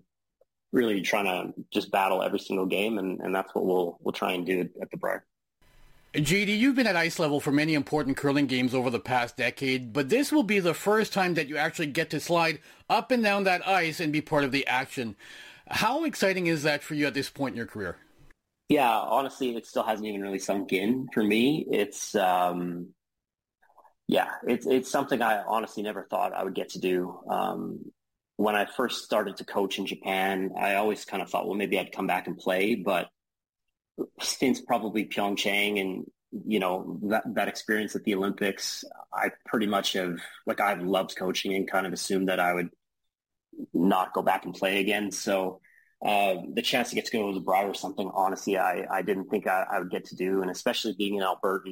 Speaker 2: really trying to just battle every single game, and, and that's what we'll we'll try and do at the Brier.
Speaker 1: JD, you've been at ice level for many important curling games over the past decade, but this will be the first time that you actually get to slide up and down that ice and be part of the action. How exciting is that for you at this point in your career?
Speaker 2: Yeah, honestly, it still hasn't even really sunk in for me. It's, um, yeah, it's it's something I honestly never thought I would get to do. Um, when I first started to coach in Japan, I always kind of thought, well, maybe I'd come back and play. But since probably Pyeongchang and you know that that experience at the Olympics, I pretty much have like I've loved coaching and kind of assumed that I would not go back and play again. So uh, the chance to get to go to the Brier or something, honestly, I, I didn't think I, I, would get to do. And especially being in Alberta,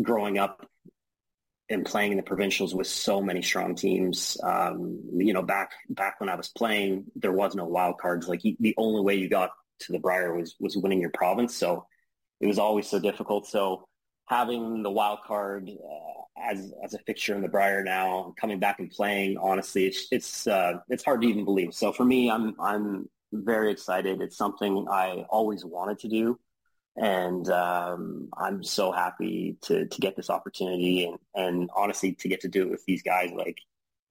Speaker 2: growing up and playing in the provincials with so many strong teams. Um, you know, back back when I was playing, there was no wild cards. Like the only way you got to the Brier was was winning your province. So it was always so difficult. So having the wild card uh, as as a fixture in the Brier now, coming back and playing, honestly, it's it's uh, it's hard to even believe. So for me, I'm I'm very excited. It's something I always wanted to do, and um, I'm so happy to to get this opportunity and and honestly to get to do it with these guys. Like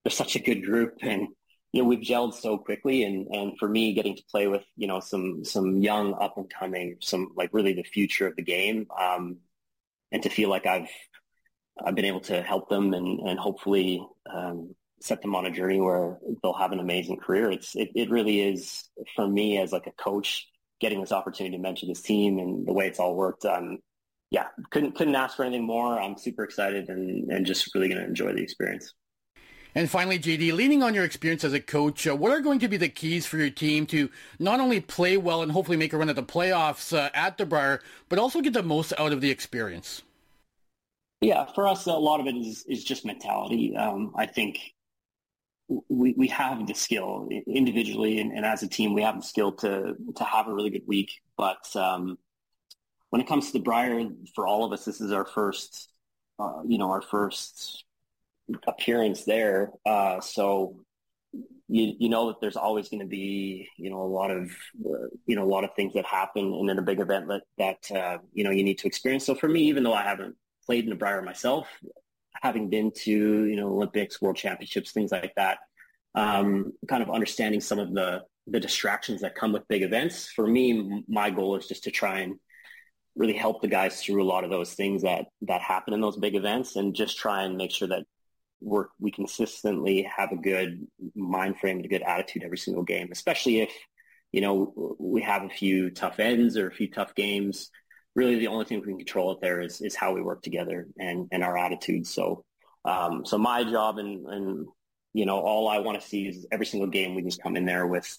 Speaker 2: they're such a good group, and you know we've gelled so quickly. And and for me, getting to play with you know some some young up and coming, some like really the future of the game. Um, and to feel like I've I've been able to help them and and hopefully um, set them on a journey where they'll have an amazing career. It's it, it really is for me as like a coach getting this opportunity to mentor this team and the way it's all worked. Um, yeah, couldn't couldn't ask for anything more. I'm super excited and and just really going to enjoy the experience.
Speaker 1: And finally, JD, leaning on your experience as a coach, uh, what are going to be the keys for your team to not only play well and hopefully make a run at the playoffs uh, at the Brier, but also get the most out of the experience?
Speaker 2: Yeah, for us, a lot of it is, is just mentality. Um, I think we, we have the skill individually and, and, as a team, we have the skill to, to have a really good week. But um, when it comes to the Brier, for all of us, this is our first, uh, you know, our first appearance there. Uh, so you you know that there's always going to be you know a lot of uh, you know a lot of things that happen in a big event that that uh, you know you need to experience. So for me, even though I haven't played in the Brier myself, having been to you know Olympics, World Championships, things like that, um, kind of understanding some of the the distractions that come with big events. For me, my goal is just to try and really help the guys through a lot of those things that that happen in those big events, and just try and make sure that we're, we consistently have a good mind frame and a good attitude every single game, especially if, you know, we have a few tough ends or a few tough games. Really, the only thing we can control out there is, is how we work together and, and our attitude. So, um, so my job and, and, you know, all I want to see is every single game we just come in there with,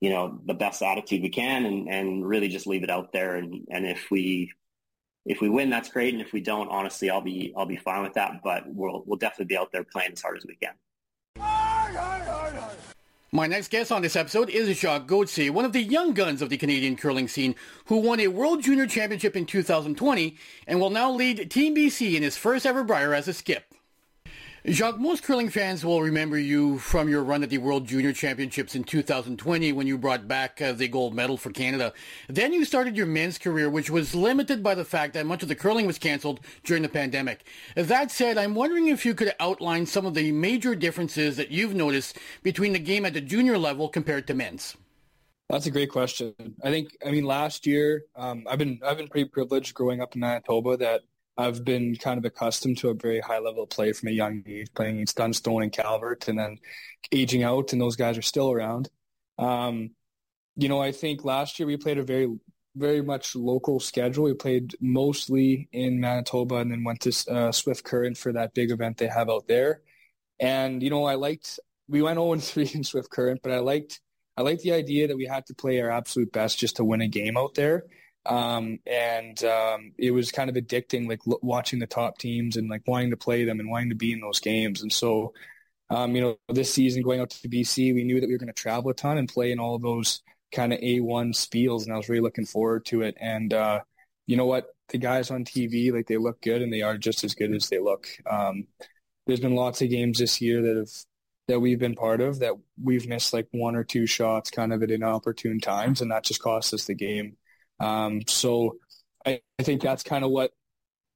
Speaker 2: you know, the best attitude we can and, and really just leave it out there. And, and if we if we win, that's great. And if we don't, honestly, I'll be I'll be fine with that. But we'll we'll definitely be out there playing as hard as we can.
Speaker 1: My next guest on this episode is Jacques Gauthier, one of the young guns of the Canadian curling scene, who won a World Junior Championship in 2020 and will now lead Team BC in his first ever Brier as a skip. Jacques, most curling fans will remember you from your run at the World Junior Championships in 2020 when you brought back uh, the gold medal for Canada. Then you started your men's career, which was limited by the fact that much of the curling was canceled during the pandemic. That said, I'm wondering if you could outline some of the major differences that you've noticed between the game at the junior level compared to men's.
Speaker 4: That's a great question. I think, I mean, last year, um, I've been I've been pretty privileged growing up in Manitoba that I've been kind of accustomed to a very high level of play from a young age, playing against Dunstone and Calvert, and then aging out, and those guys are still around. Um, you know, I think last year we played a very, very much local schedule. We played mostly in Manitoba, and then went to uh, Swift Current for that big event they have out there. And you know, I liked. We went 0 3 in Swift Current, but I liked. I liked the idea that we had to play our absolute best just to win a game out there. Um, and um, it was kind of addicting, like l- watching the top teams and like wanting to play them and wanting to be in those games. And so, um, you know, this season going out to BC, we knew that we were going to travel a ton and play in all of those kind of A1 spiels, and I was really looking forward to it. And uh, you know what, the guys on TV, like they look good, and they are just as good as they look. Um, there's been lots of games this year that have that we've been part of that we've missed like one or two shots kind of at inopportune times, and that just cost us the game. Um, so I, I think that's kind of what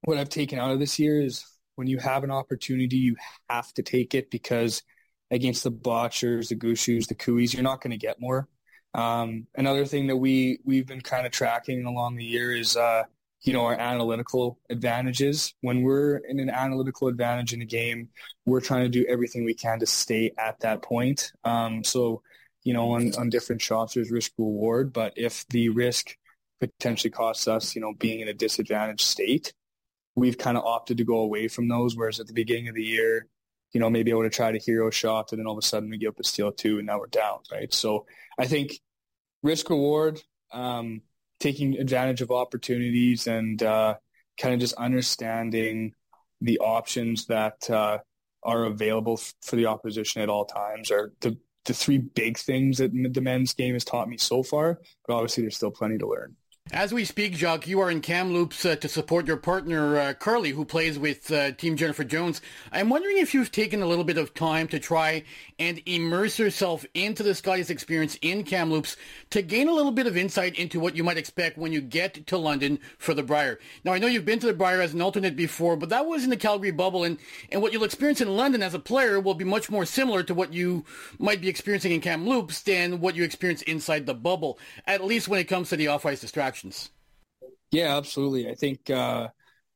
Speaker 4: what I've taken out of this year is when you have an opportunity, you have to take it because against the Bottchers, the Gushues, the Cooeys, you're not going to get more. Um, another thing that we we've been kind of tracking along the year is uh, you know our analytical advantages. When we're in an analytical advantage in a game, we're trying to do everything we can to stay at that point. Um, so you know on on different shots there's risk reward, but if the risk potentially costs us, you know, being in a disadvantaged state. We've kind of opted to go away from those, whereas at the beginning of the year, you know, maybe I would have tried a hero shot and then all of a sudden we give up a steal two and now we're down, right? So I think risk reward, um, taking advantage of opportunities and uh, kind of just understanding the options that uh, are available f- for the opposition at all times are the, the three big things that the men's game has taught me so far, but obviously there's still plenty to learn.
Speaker 1: As we speak, Jacques, you are in Kamloops uh, to support your partner, uh, Karlee, who plays with uh, Team Jennifer Jones. I'm wondering if you've taken a little bit of time to try and immerse yourself into the Scotties experience in Kamloops to gain a little bit of insight into what you might expect when you get to London for the Brier. Now, I know you've been to the Brier as an alternate before, but that was in the Calgary bubble, and, and what you'll experience in London as a player will be much more similar to what you might be experiencing in Kamloops than what you experience inside the bubble, at least when it comes to the off-ice distraction.
Speaker 4: Yeah, absolutely. I think uh,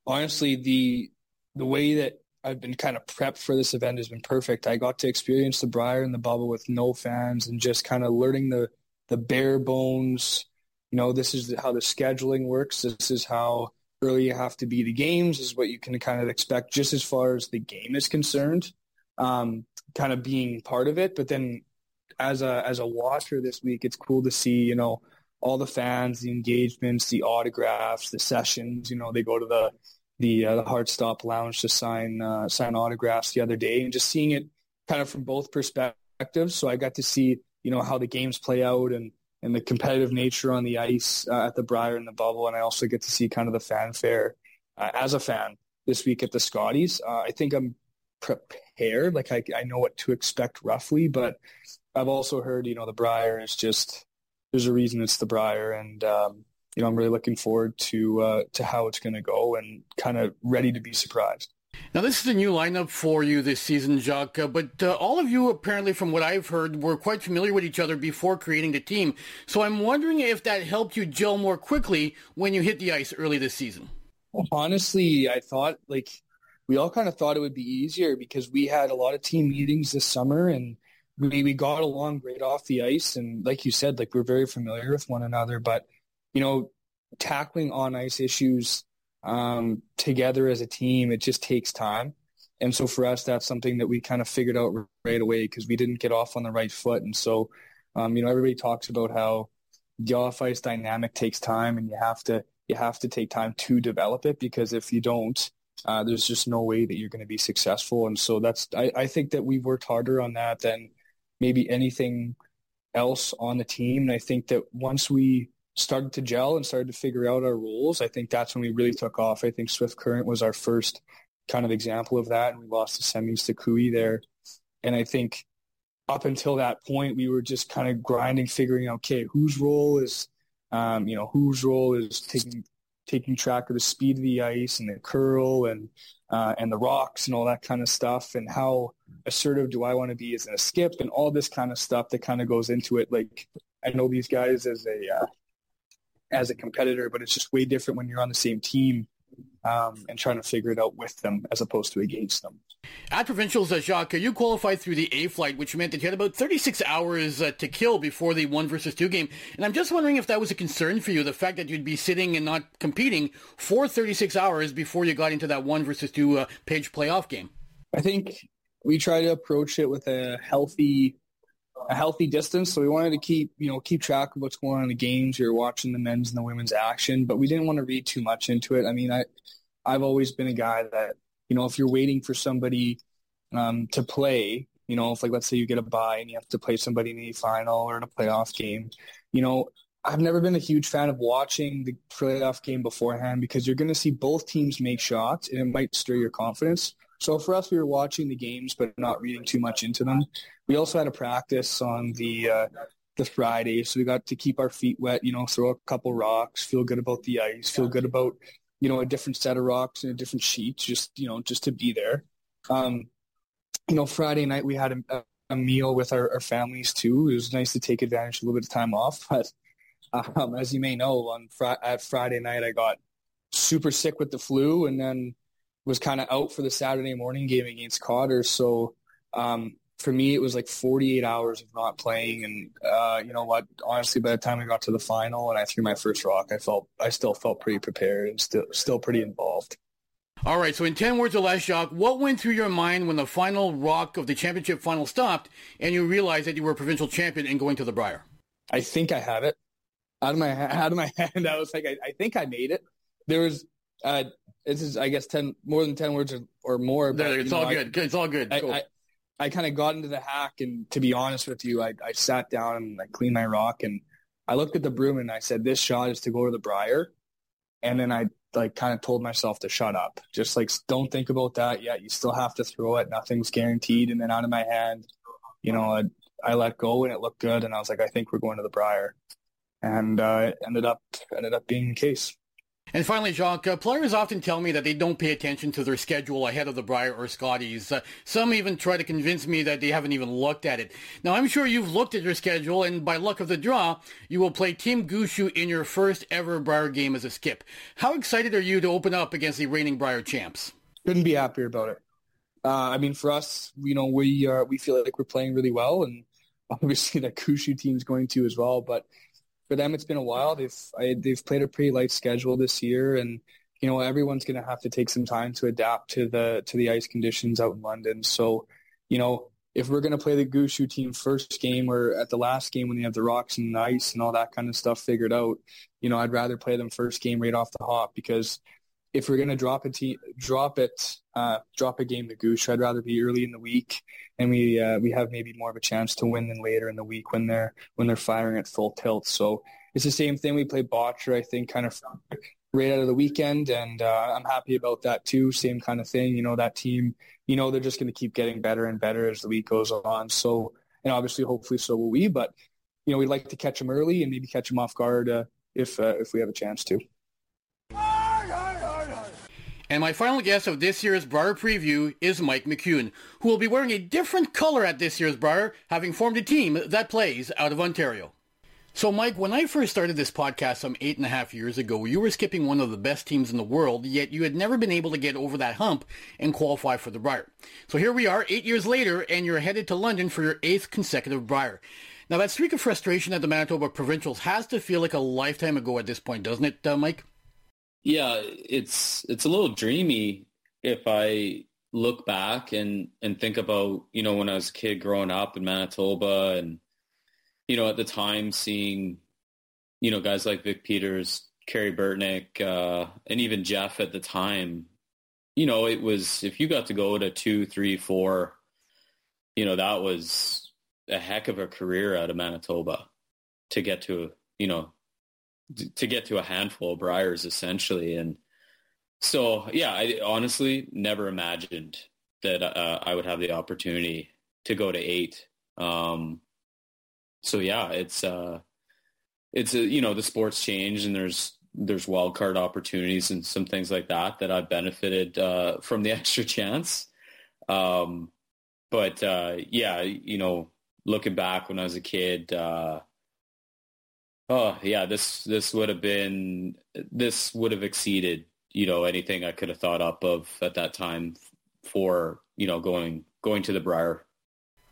Speaker 4: honestly the the way that I've been kind of prepped for this event has been perfect. I got to experience the Brier and the bubble with no fans and just kind of learning the the bare bones. You know, this is how the scheduling works. This is how early you have to be to games. Is what you can kind of expect just as far as the game is concerned. Um, kind of being part of it, but then as a as a watcher this week, it's cool to see you know all the fans, the engagements, the autographs, the sessions. You know, they go to the the uh, the Hard Stop Lounge to sign uh, sign autographs the other day, and just seeing it kind of from both perspectives. So I got to see you know how the games play out and and the competitive nature on the ice uh, at the Brier and the Bubble, and I also get to see kind of the fanfare uh, as a fan this week at the Scotties. Uh, I think I'm prepared, like I, I know what to expect roughly, but I've also heard you know the Brier is just there's a reason it's the Brier, and um, you know I'm really looking forward to uh, to how it's going to go, and kind of ready to be surprised.
Speaker 1: Now, this is a new lineup for you this season, Jacques, but uh, all of you, apparently, from what I've heard, were quite familiar with each other before creating the team. So I'm wondering if that helped you gel more quickly when you hit the ice early this season.
Speaker 4: Well, honestly, I thought, like, we all kind of thought it would be easier because we had a lot of team meetings this summer and we, we got along great off the ice. And like you said, like we're very familiar with one another. But, you know, tackling on ice issues um, together as a team, it just takes time. And so for us, that's something that we kind of figured out right away because we didn't get off on the right foot. And so, um, you know, everybody talks about how the off ice dynamic takes time and you have to, you have to take time to develop it because if you don't, uh, there's just no way that you're going to be successful. And so that's, I, I think that we've worked harder on that than maybe anything else on the team. And I think that once we started to gel and started to figure out our roles, I think that's when we really took off. I think Swift Current was our first kind of example of that. And we lost the semis to Koe there. And I think up until that point, we were just kind of grinding, figuring out, okay, whose role is, um, you know, whose role is taking taking track of the speed of the ice and the curl and uh, and the rocks and all that kind of stuff and how assertive do I want to be as a skip and all this kind of stuff that kind of goes into it. Like I know these guys as a uh, as a competitor, but it's just way different when you're on the same team um, and trying to figure it out with them as opposed to against them.
Speaker 1: At provincials, uh, Jacques, you qualified through the A flight, which meant that you had about 36 hours uh, to kill before the one versus two game. And I'm just wondering if that was a concern for you, the fact that you'd be sitting and not competing for 36 hours before you got into that one versus two uh, page playoff game.
Speaker 4: I think we try to approach it with a healthy a healthy distance. So we wanted to keep, you know, keep track of what's going on in the games. You're watching the men's and the women's action, but we didn't want to read too much into it. I mean, I, I've always been a guy that, you know, if you're waiting for somebody um, to play, you know, if like let's say you get a bye and you have to play somebody in the final or in a playoff game, you know, I've never been a huge fan of watching the playoff game beforehand because you're going to see both teams make shots and it might stir your confidence. So for us, we were watching the games but not reading too much into them. We also had a practice on the uh, the Friday, so we got to keep our feet wet. You know, throw a couple rocks, feel good about the ice, feel good about you know a different set of rocks and a different sheet, just you know just to be there. Um, you know, Friday night we had a, a meal with our, our, families too. It was nice to take advantage of a little bit of time off, but um, as you may know, on fr- at Friday night I got super sick with the flu, and then was kind of out for the Saturday morning game against Cotter. So um, for me, it was like 48 hours of not playing. And uh, you know what? Honestly, by the time I got to the final and I threw my first rock, I felt I still felt pretty prepared and still still pretty involved.
Speaker 1: All right. So in 10 words or less, Jacques, what went through your mind when the final rock of the championship final stopped and you realized that you were a provincial champion and going to the Brier?
Speaker 4: I think I have it. Out of my out of my hand, I was like, I, I think I made it. There was uh, this is I guess ten more than ten words or, or more.
Speaker 1: But, it's all know, good. I, it's all good.
Speaker 4: I, cool. I, I kind of got into the hack, and to be honest with you, I, I sat down and I cleaned my rock, and I looked at the broom and I said, this shot is to go to the Brier. And then I like kind of told myself to shut up. Just like, don't think about that yet. You still have to throw it. Nothing's guaranteed. And then out of my hand, you know, I, I let go and it looked good. And I was like, I think we're going to the Brier. And uh, it ended up, ended up being the case.
Speaker 1: And finally, Jacques, uh, players often tell me that they don't pay attention to their schedule ahead of the Brier or Scotties. Uh, some even try to convince me that they haven't even looked at it. Now, I'm sure you've looked at your schedule, and by luck of the draw, you will play Team Gushue in your first ever Brier game as a skip. How excited are you to open up against the reigning Brier champs?
Speaker 4: Couldn't be happier about it. Uh, I mean, for us, you know, we uh, we feel like we're playing really well, and obviously the that Gushue team's going to as well. But for them, it's been a while. They've I, they've played a pretty light schedule this year, and you know everyone's going to have to take some time to adapt to the to the ice conditions out in London. So, you know, if we're going to play the Gushue team first game or at the last game when they have the rocks and the ice and all that kind of stuff figured out, you know, I'd rather play them first game right off the hop because if we're going to drop a te- drop it, uh, drop a game to Gushue, I'd rather be early in the week, and we uh, we have maybe more of a chance to win than later in the week when they're when they're firing at full tilt. So it's the same thing. We play Bottcher, I think, kind of right out of the weekend, and uh, I'm happy about that too. Same kind of thing. You know, that team, you know, they're just going to keep getting better and better as the week goes on. So, and obviously, hopefully, so will we. But you know, we'd like to catch them early and maybe catch them off guard uh, if uh, if we have a chance to.
Speaker 1: And my final guest of this year's Brier preview is Mike McEwen, who will be wearing a different color at this year's Brier, having formed a team that plays out of Ontario. So, Mike, when I first started this podcast some eight and a half years ago, you were skipping one of the best teams in the world, yet you had never been able to get over that hump and qualify for the Brier. So here we are, eight years later, and you're headed to London for your eighth consecutive Brier. Now, that streak of frustration at the Manitoba Provincials has to feel like a lifetime ago at this point, doesn't it, uh, Mike?
Speaker 5: Yeah, it's it's a little dreamy if I look back and and think about you know when I was a kid growing up in Manitoba and you know at the time seeing you know guys like Vic Peters, Kerry Burtnyk, uh, and even Jeff at the time. You know, it was if you got to go to two, three, four, you know that was a heck of a career out of Manitoba to get to you know to get to a handful of Briers essentially. And so, yeah, I honestly never imagined that uh, I would have the opportunity to go to eight. Um, so yeah, it's, uh, it's, a, you know, the sports change and there's, there's wild card opportunities and some things like that that I've benefited uh, from the extra chance. Um, but uh, yeah, you know, looking back when I was a kid, uh, Oh yeah, this this would have been this would have exceeded you know anything I could have thought up of at that time for you know going going to the Brier.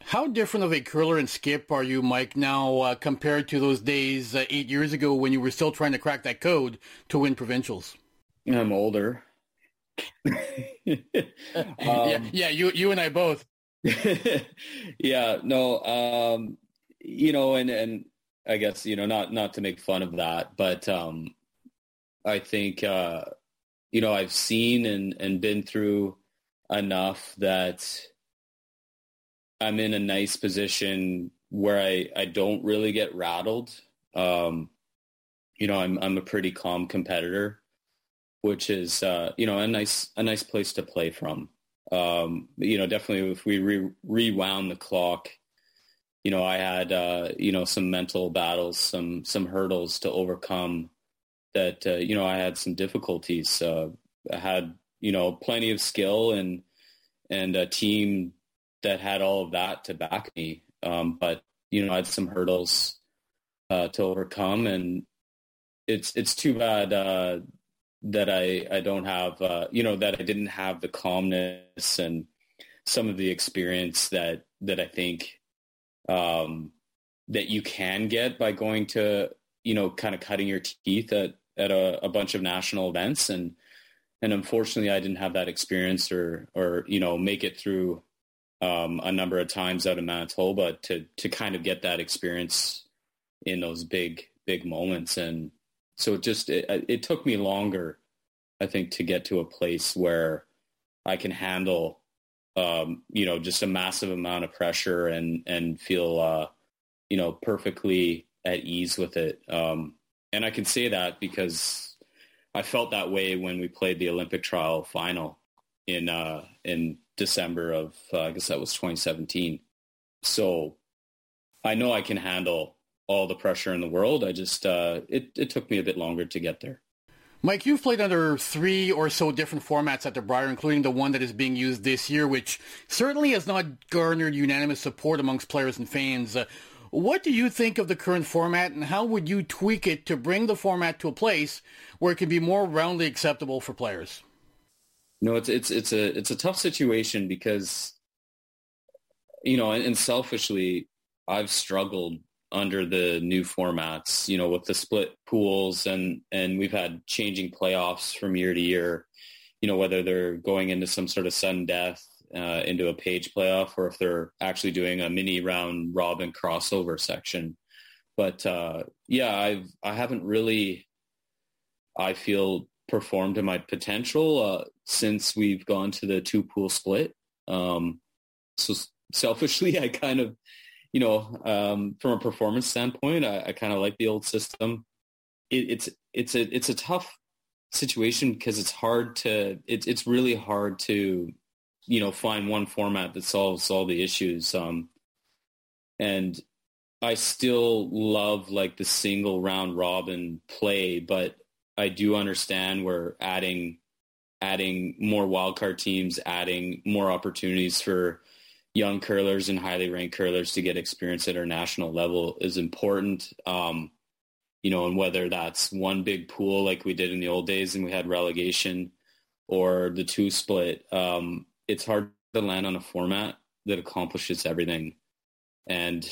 Speaker 1: How different of a curler and skip are you, Mike, now uh, compared to those days uh, eight years ago when you were still trying to crack that code to win provincials?
Speaker 5: I'm older.
Speaker 1: um, yeah, yeah, you you and I both.
Speaker 5: yeah, no, um, you know, and and I guess you know not not to make fun of that, but um, I think uh, you know I've seen and and been through enough that I'm in a nice position where I I don't really get rattled. Um, you know, I'm I'm a pretty calm competitor, which is uh, you know a nice a nice place to play from. Um, you know, definitely if we re- rewound the clock you know, I had, uh, you know, some mental battles, some, some hurdles to overcome that, uh, you know, I had some difficulties. Uh, I had, you know, plenty of skill and, and a team that had all of that to back me. Um, but, you know, I had some hurdles uh, to overcome and it's, it's too bad uh, that I, I don't have, uh, you know, that I didn't have the calmness and some of the experience that, that I think um, that you can get by going to, you know, kind of cutting your teeth at, at a, a bunch of national events. And, and unfortunately I didn't have that experience or, or, you know, make it through um, a number of times out of Manitoba to, to kind of get that experience in those big, big moments. And so it just, it, it took me longer, I think, to get to a place where I can handle um, you know, just a massive amount of pressure and and feel uh, you know perfectly at ease with it. Um, and I can say that because I felt that way when we played the Olympic trial final in uh, in December of uh, I guess that was 2017. So I know I can handle all the pressure in the world. I just uh, it it took me a bit longer to get there.
Speaker 1: Mike, you've played under three or so different formats at the Brier, including the one that is being used this year, which certainly has not garnered unanimous support amongst players and fans. Uh, what do you think of the current format, and how would you tweak it to bring the format to a place where it can be more roundly acceptable for players?
Speaker 5: No, it's it's it's a it's a tough situation because you know, and selfishly, I've struggled under the new formats, you know, with the split pools and, and we've had changing playoffs from year to year, you know, whether they're going into some sort of sudden death uh, into a page playoff or if they're actually doing a mini round robin crossover section. But uh, yeah, I've, I haven't really, I feel performed to my potential uh, since we've gone to the two pool split. Um, so selfishly, I kind of you know, um, from a performance standpoint, I, I kind of like the old system. It, it's it's a it's a tough situation because it's hard to it's it's really hard to you know find one format that solves all the issues. Um, and I still love like the single round robin play, but I do understand we're adding adding more wildcard teams, adding more opportunities for young curlers and highly ranked curlers to get experience at our national level is important. Um, you know, and whether that's one big pool like we did in the old days and we had relegation or the two split, um, it's hard to land on a format that accomplishes everything. And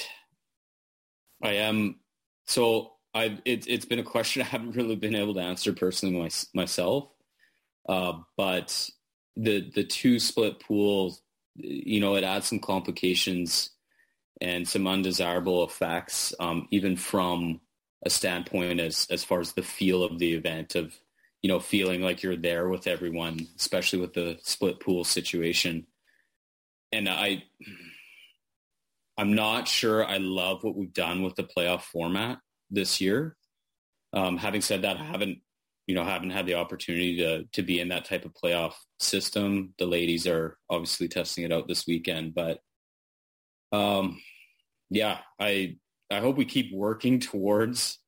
Speaker 5: I am, so I, it, it's been a question I haven't really been able to answer personally my, myself. Uh, but the, the two split pools you know, it adds some complications and some undesirable effects, um, even from a standpoint as as far as the feel of the event of you know feeling like you're there with everyone, especially with the split pool situation. And I, I'm not sure I love what we've done with the playoff format this year. Um, having said that, I haven't you know, haven't had the opportunity to to be in that type of playoff system. The ladies are obviously testing it out this weekend, but um, yeah, I I hope we keep working towards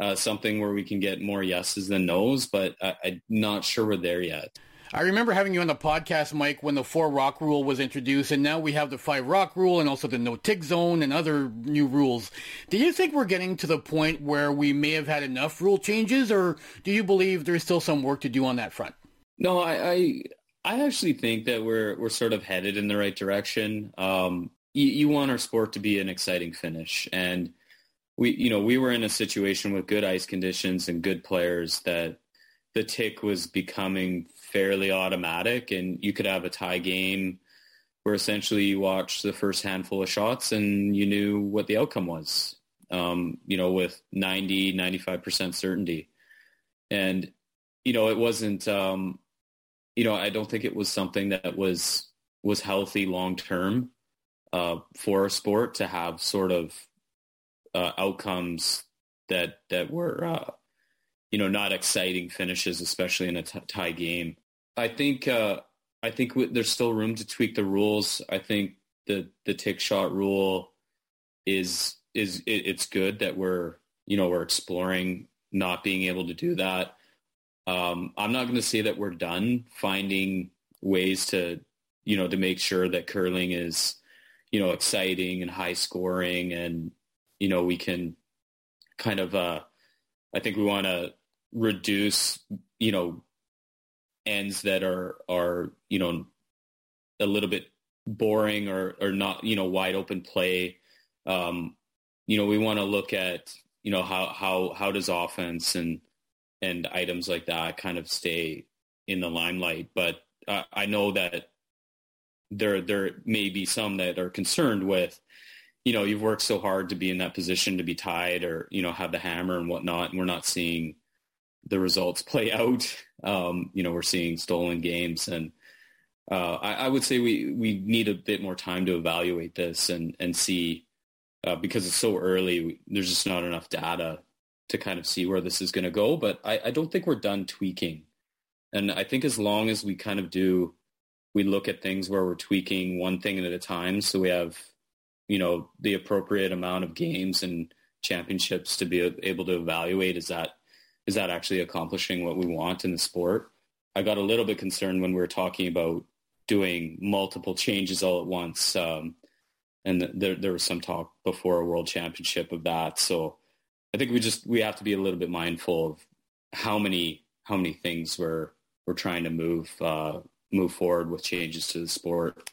Speaker 5: uh, something where we can get more yeses than nos, but I, I'm not sure we're there yet.
Speaker 1: I remember having you on the podcast, Mike, when the four rock rule was introduced, and now we have the five rock rule and also the no tick zone and other new rules. Do you think we're getting to the point where we may have had enough rule changes, or do you believe there's still some work to do on that front?
Speaker 5: No, I, I, I actually think that we're we're sort of headed in the right direction. Um, you, you want our sport to be an exciting finish, and we, you know, we were in a situation with good ice conditions and good players that the tick was becoming fairly automatic and you could have a tie game where essentially you watch the first handful of shots and you knew what the outcome was, um, you know, with 90, 95% certainty. And, you know, it wasn't, um, you know, I don't think it was something that was, was healthy long-term uh, for a sport to have sort of uh, outcomes that, that were, uh, you know, not exciting finishes, especially in a t- tie game. I think uh, I think w- there's still room to tweak the rules. I think the the tick shot rule is is it, it's good that we're you know we're exploring not being able to do that. Um, I'm not going to say that we're done finding ways to you know to make sure that curling is you know exciting and high scoring and you know we can kind of uh, I think we want to reduce, you know, ends that are are you know a little bit boring or or not you know wide open play. Um, you know, we want to look at you know how how how does offense and and items like that kind of stay in the limelight. But uh, I know that there there may be some that are concerned with you know you've worked so hard to be in that position to be tied or you know have the hammer and whatnot and we're not seeing the results play out. Um, you know, we're seeing stolen games, and uh, I, I, would say we we need a bit more time to evaluate this and and see, uh, because it's so early. There's just not enough data to kind of see where this is going to go. But I, I don't think we're done tweaking. And I think as long as we kind of do, we look at things where we're tweaking one thing at a time. So we have, you know, the appropriate amount of games and championships to be able to evaluate is that is that actually accomplishing what we want in the sport? I got a little bit concerned when we were talking about doing multiple changes all at once. Um, and there, there was some talk before a world championship of that. So I think we just, we have to be a little bit mindful of how many, how many things we're, we're trying to move, uh, move forward with changes to the sport.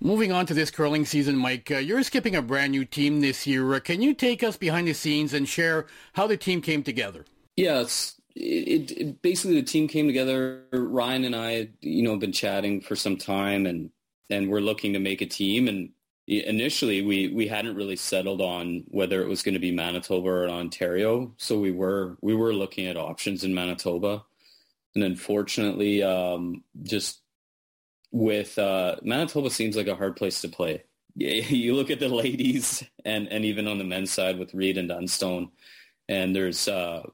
Speaker 1: Moving on to this curling season, Mike, uh, you're skipping a brand new team this year. Uh, can you take us behind the scenes and share how the team came together?
Speaker 5: Yeah, it's it, it, basically the team came together. Ryan and I, you know, been chatting for some time, and and we're looking to make a team. And initially, we we hadn't really settled on whether it was going to be Manitoba or Ontario. So we were we were looking at options in Manitoba, and unfortunately, um, just with uh, Manitoba seems like a hard place to play. You look at the ladies, and and even on the men's side with Reid and Dunstone, and there's. Uh,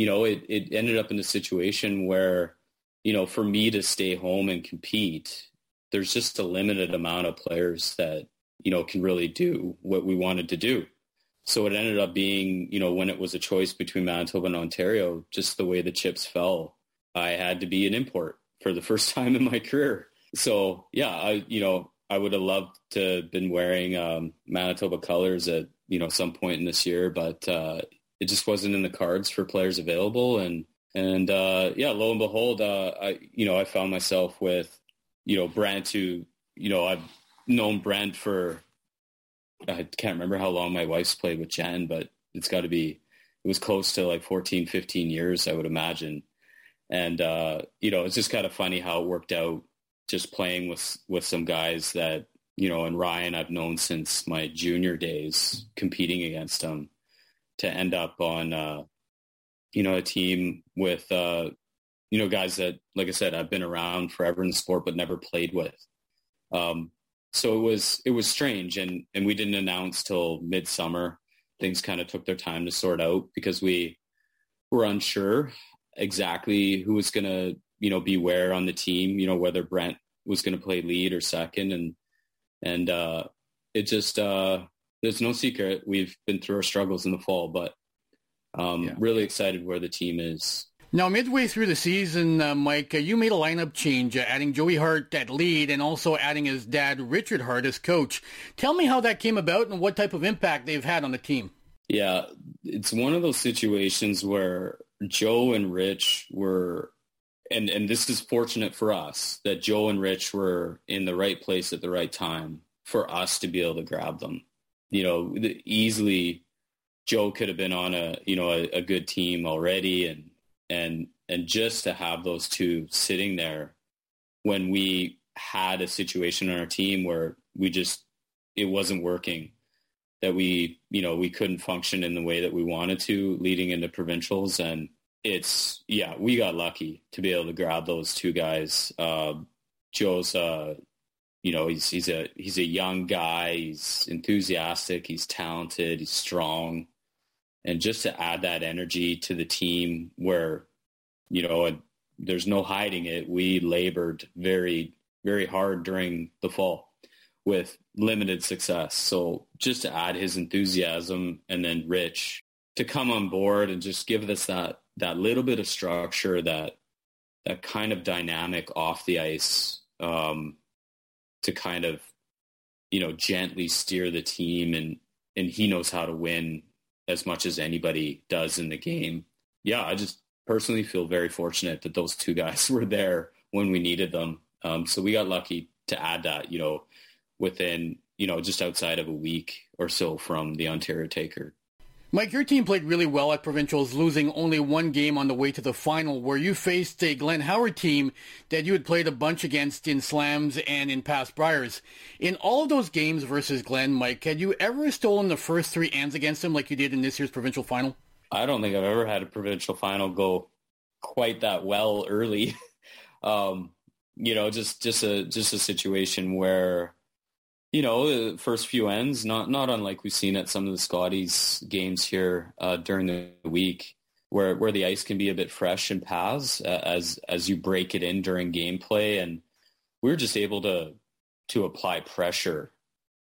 Speaker 5: you know, it, it ended up in a situation where, you know, for me to stay home and compete, there's just a limited amount of players that, you know, can really do what we wanted to do. So it ended up being, you know, when it was a choice between Manitoba and Ontario, just the way the chips fell, I had to be an import for the first time in my career. So yeah, I, you know, I would have loved to have been wearing um, Manitoba colors at, you know, some point in this year, but uh, it just wasn't in the cards for players available. And and uh, yeah, lo and behold, uh, I you know I found myself with you know Brent, who you know I've known Brent for I can't remember how long my wife's played with Jen, but it's got to be it was close to like 14, 15 years, I would imagine. And uh, you know, it's just kind of funny how it worked out. Just playing with with some guys that you know, and Ryan I've known since my junior days, competing against them to end up on, uh, you know, a team with, uh, you know, guys that, like I said, I've been around forever in the sport, but never played with. Um, so it was, it was strange. And, and we didn't announce till midsummer. Things kind of took their time to sort out because we were unsure exactly who was going to, you know, be where on the team, you know, whether Brent was going to play lead or second. And, and, uh, it just, uh, there's no secret we've been through our struggles in the fall, but um, yeah. really excited where the team is.
Speaker 1: Now, midway through the season, uh, Mike, uh, you made a lineup change, uh, adding Joey Hart at lead and also adding his dad, Richard Hart, as coach. Tell me how that came about and what type of impact they've had on the team.
Speaker 5: Yeah, it's one of those situations where Joe and Rich were, and, and this is fortunate for us, that Joe and Rich were in the right place at the right time for us to be able to grab them you know, easily Joe could have been on a, you know, a, a good team already. And, and, and just to have those two sitting there when we had a situation on our team where we just, it wasn't working that we, you know, we couldn't function in the way that we wanted to leading into provincials. And it's, yeah, we got lucky to be able to grab those two guys. Uh, Joe's, uh, you know, he's he's a he's a young guy. He's enthusiastic. He's talented. He's strong, and just to add that energy to the team, where you know, there's no hiding it. We labored very very hard during the fall with limited success. So just to add his enthusiasm and then Rich to come on board and just give us that that little bit of structure, that that kind of dynamic off the ice. Um, to kind of, you know, gently steer the team and, and he knows how to win as much as anybody does in the game. Yeah, I just personally feel very fortunate that those two guys were there when we needed them. Um, so we got lucky to add that, you know, within, you know, just outside of a week or so from the Ontario Tankard.
Speaker 1: Mike, your team played really well at provincials, losing only one game on the way to the final, where you faced a Glenn Howard team that you had played a bunch against in slams and in past Briers. In all of those games versus Glenn, Mike, had you ever stolen the first three ends against him like you did in this year's provincial final?
Speaker 5: I don't think I've ever had a provincial final go quite that well early. um, you know, just just a just a situation where you know, the first few ends, not not unlike we've seen at some of the Scotties games here uh, during the week, where where the ice can be a bit fresh and paths uh, as as you break it in during gameplay, and we were just able to to apply pressure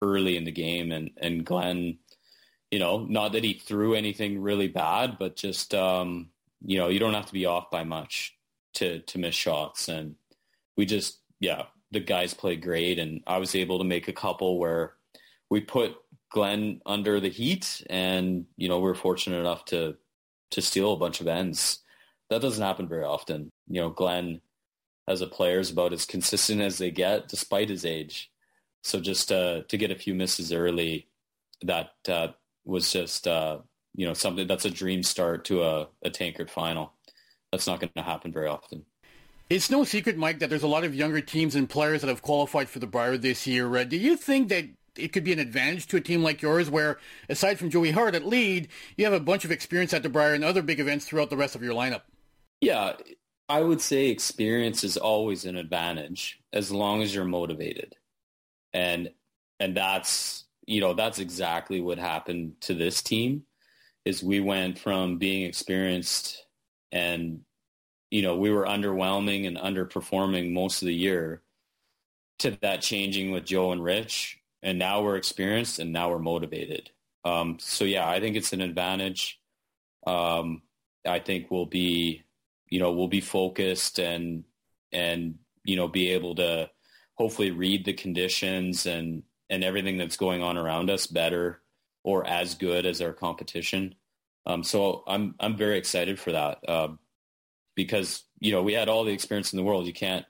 Speaker 5: early in the game, and and Glenn, you know, not that he threw anything really bad, but just um, you know, you don't have to be off by much to to miss shots, and we just yeah the guys played great, and I was able to make a couple where we put Glenn under the heat, and you know we are fortunate enough to to steal a bunch of ends. That doesn't happen very often. You know, Glenn as a player is about as consistent as they get, despite his age. So just uh, to get a few misses early, that uh, was just uh, you know something that's a dream start to a, a tankard final. That's not going to happen very often.
Speaker 1: It's no secret, Mike, that there's a lot of younger teams and players that have qualified for the Brier this year. Uh, do you think that it could be an advantage to a team like yours where, aside from Joey Hart at lead, you have a bunch of experience at the Brier and other big events throughout the rest of your lineup?
Speaker 5: Yeah, I would say experience is always an advantage as long as you're motivated. And and that's you know, that's exactly what happened to this team is we went from being experienced and you know, we were underwhelming and underperforming most of the year to that changing with Joe and Rich. And now we're experienced and now we're motivated. Um, so yeah, I think it's an advantage. Um, I think we'll be, you know, we'll be focused and, and, you know, be able to hopefully read the conditions and, and everything that's going on around us better or as good as our competition. Um, so I'm, I'm very excited for that. Uh, because you know we had all the experience in the world. You can't,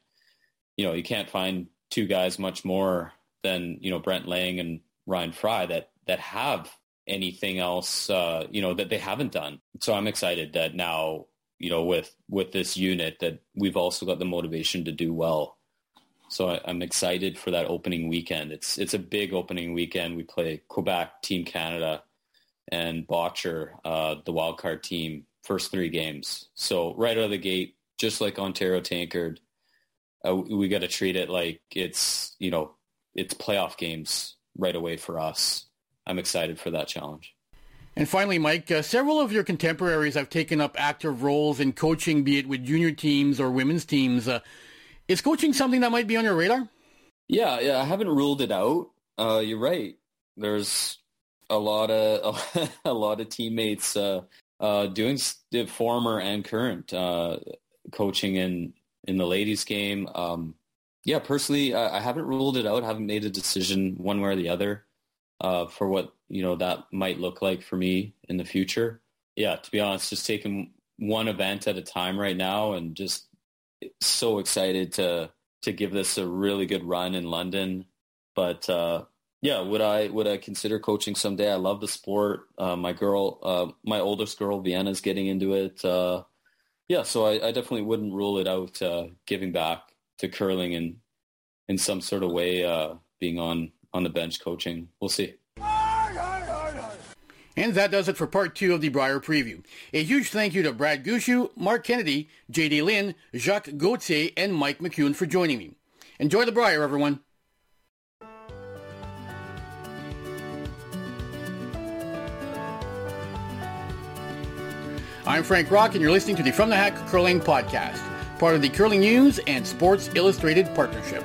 Speaker 5: you know, you can't find two guys much more than you know Brent Laing and Ryan Fry that that have anything else, uh, you know, that they haven't done. So I'm excited that now, you know, with with this unit that we've also got the motivation to do well. So I, am excited for that opening weekend. It's it's a big opening weekend. We play Quebec, Team Canada, and Bottcher, uh, the wildcard team first three games. So right out of the gate, just like Ontario Tankard, uh, we got to treat it like it's you know it's playoff games right away for us. I'm excited for that challenge.
Speaker 1: And finally, Mike, uh, several of your contemporaries have taken up active roles in coaching, be it with junior teams or women's teams. Uh, is coaching something that might be on your radar?
Speaker 5: Yeah, yeah, I haven't ruled it out. Uh, you're right. There's a lot of a lot of teammates uh, doing former and current uh, coaching in in the ladies game. Um, yeah, personally, I, I, haven't ruled it out. Haven't made a decision one way or the other uh, for what you know that might look like for me in the future. Yeah, to be honest, just taking one event at a time right now, and just so excited to to give this a really good run in London. But uh, yeah, would I would I consider coaching someday? I love the sport. Uh, my girl, uh, my oldest girl, Vienna, is getting into it. Uh, yeah, so I, I, definitely wouldn't rule it out. Uh, giving back to curling in in some sort of way, uh, being on on the bench coaching. We'll see.
Speaker 1: And that does it for part two of the Brier preview. A huge thank you to Brad Gushue, Marc Kennedy, J.D. Lind, Jacques Gauthier, and Mike McEwen for joining me. Enjoy the Brier, everyone. I'm Frank Rock, and you're listening to the From the Hack Curling Podcast, part of the Curling News and Sports Illustrated Partnership.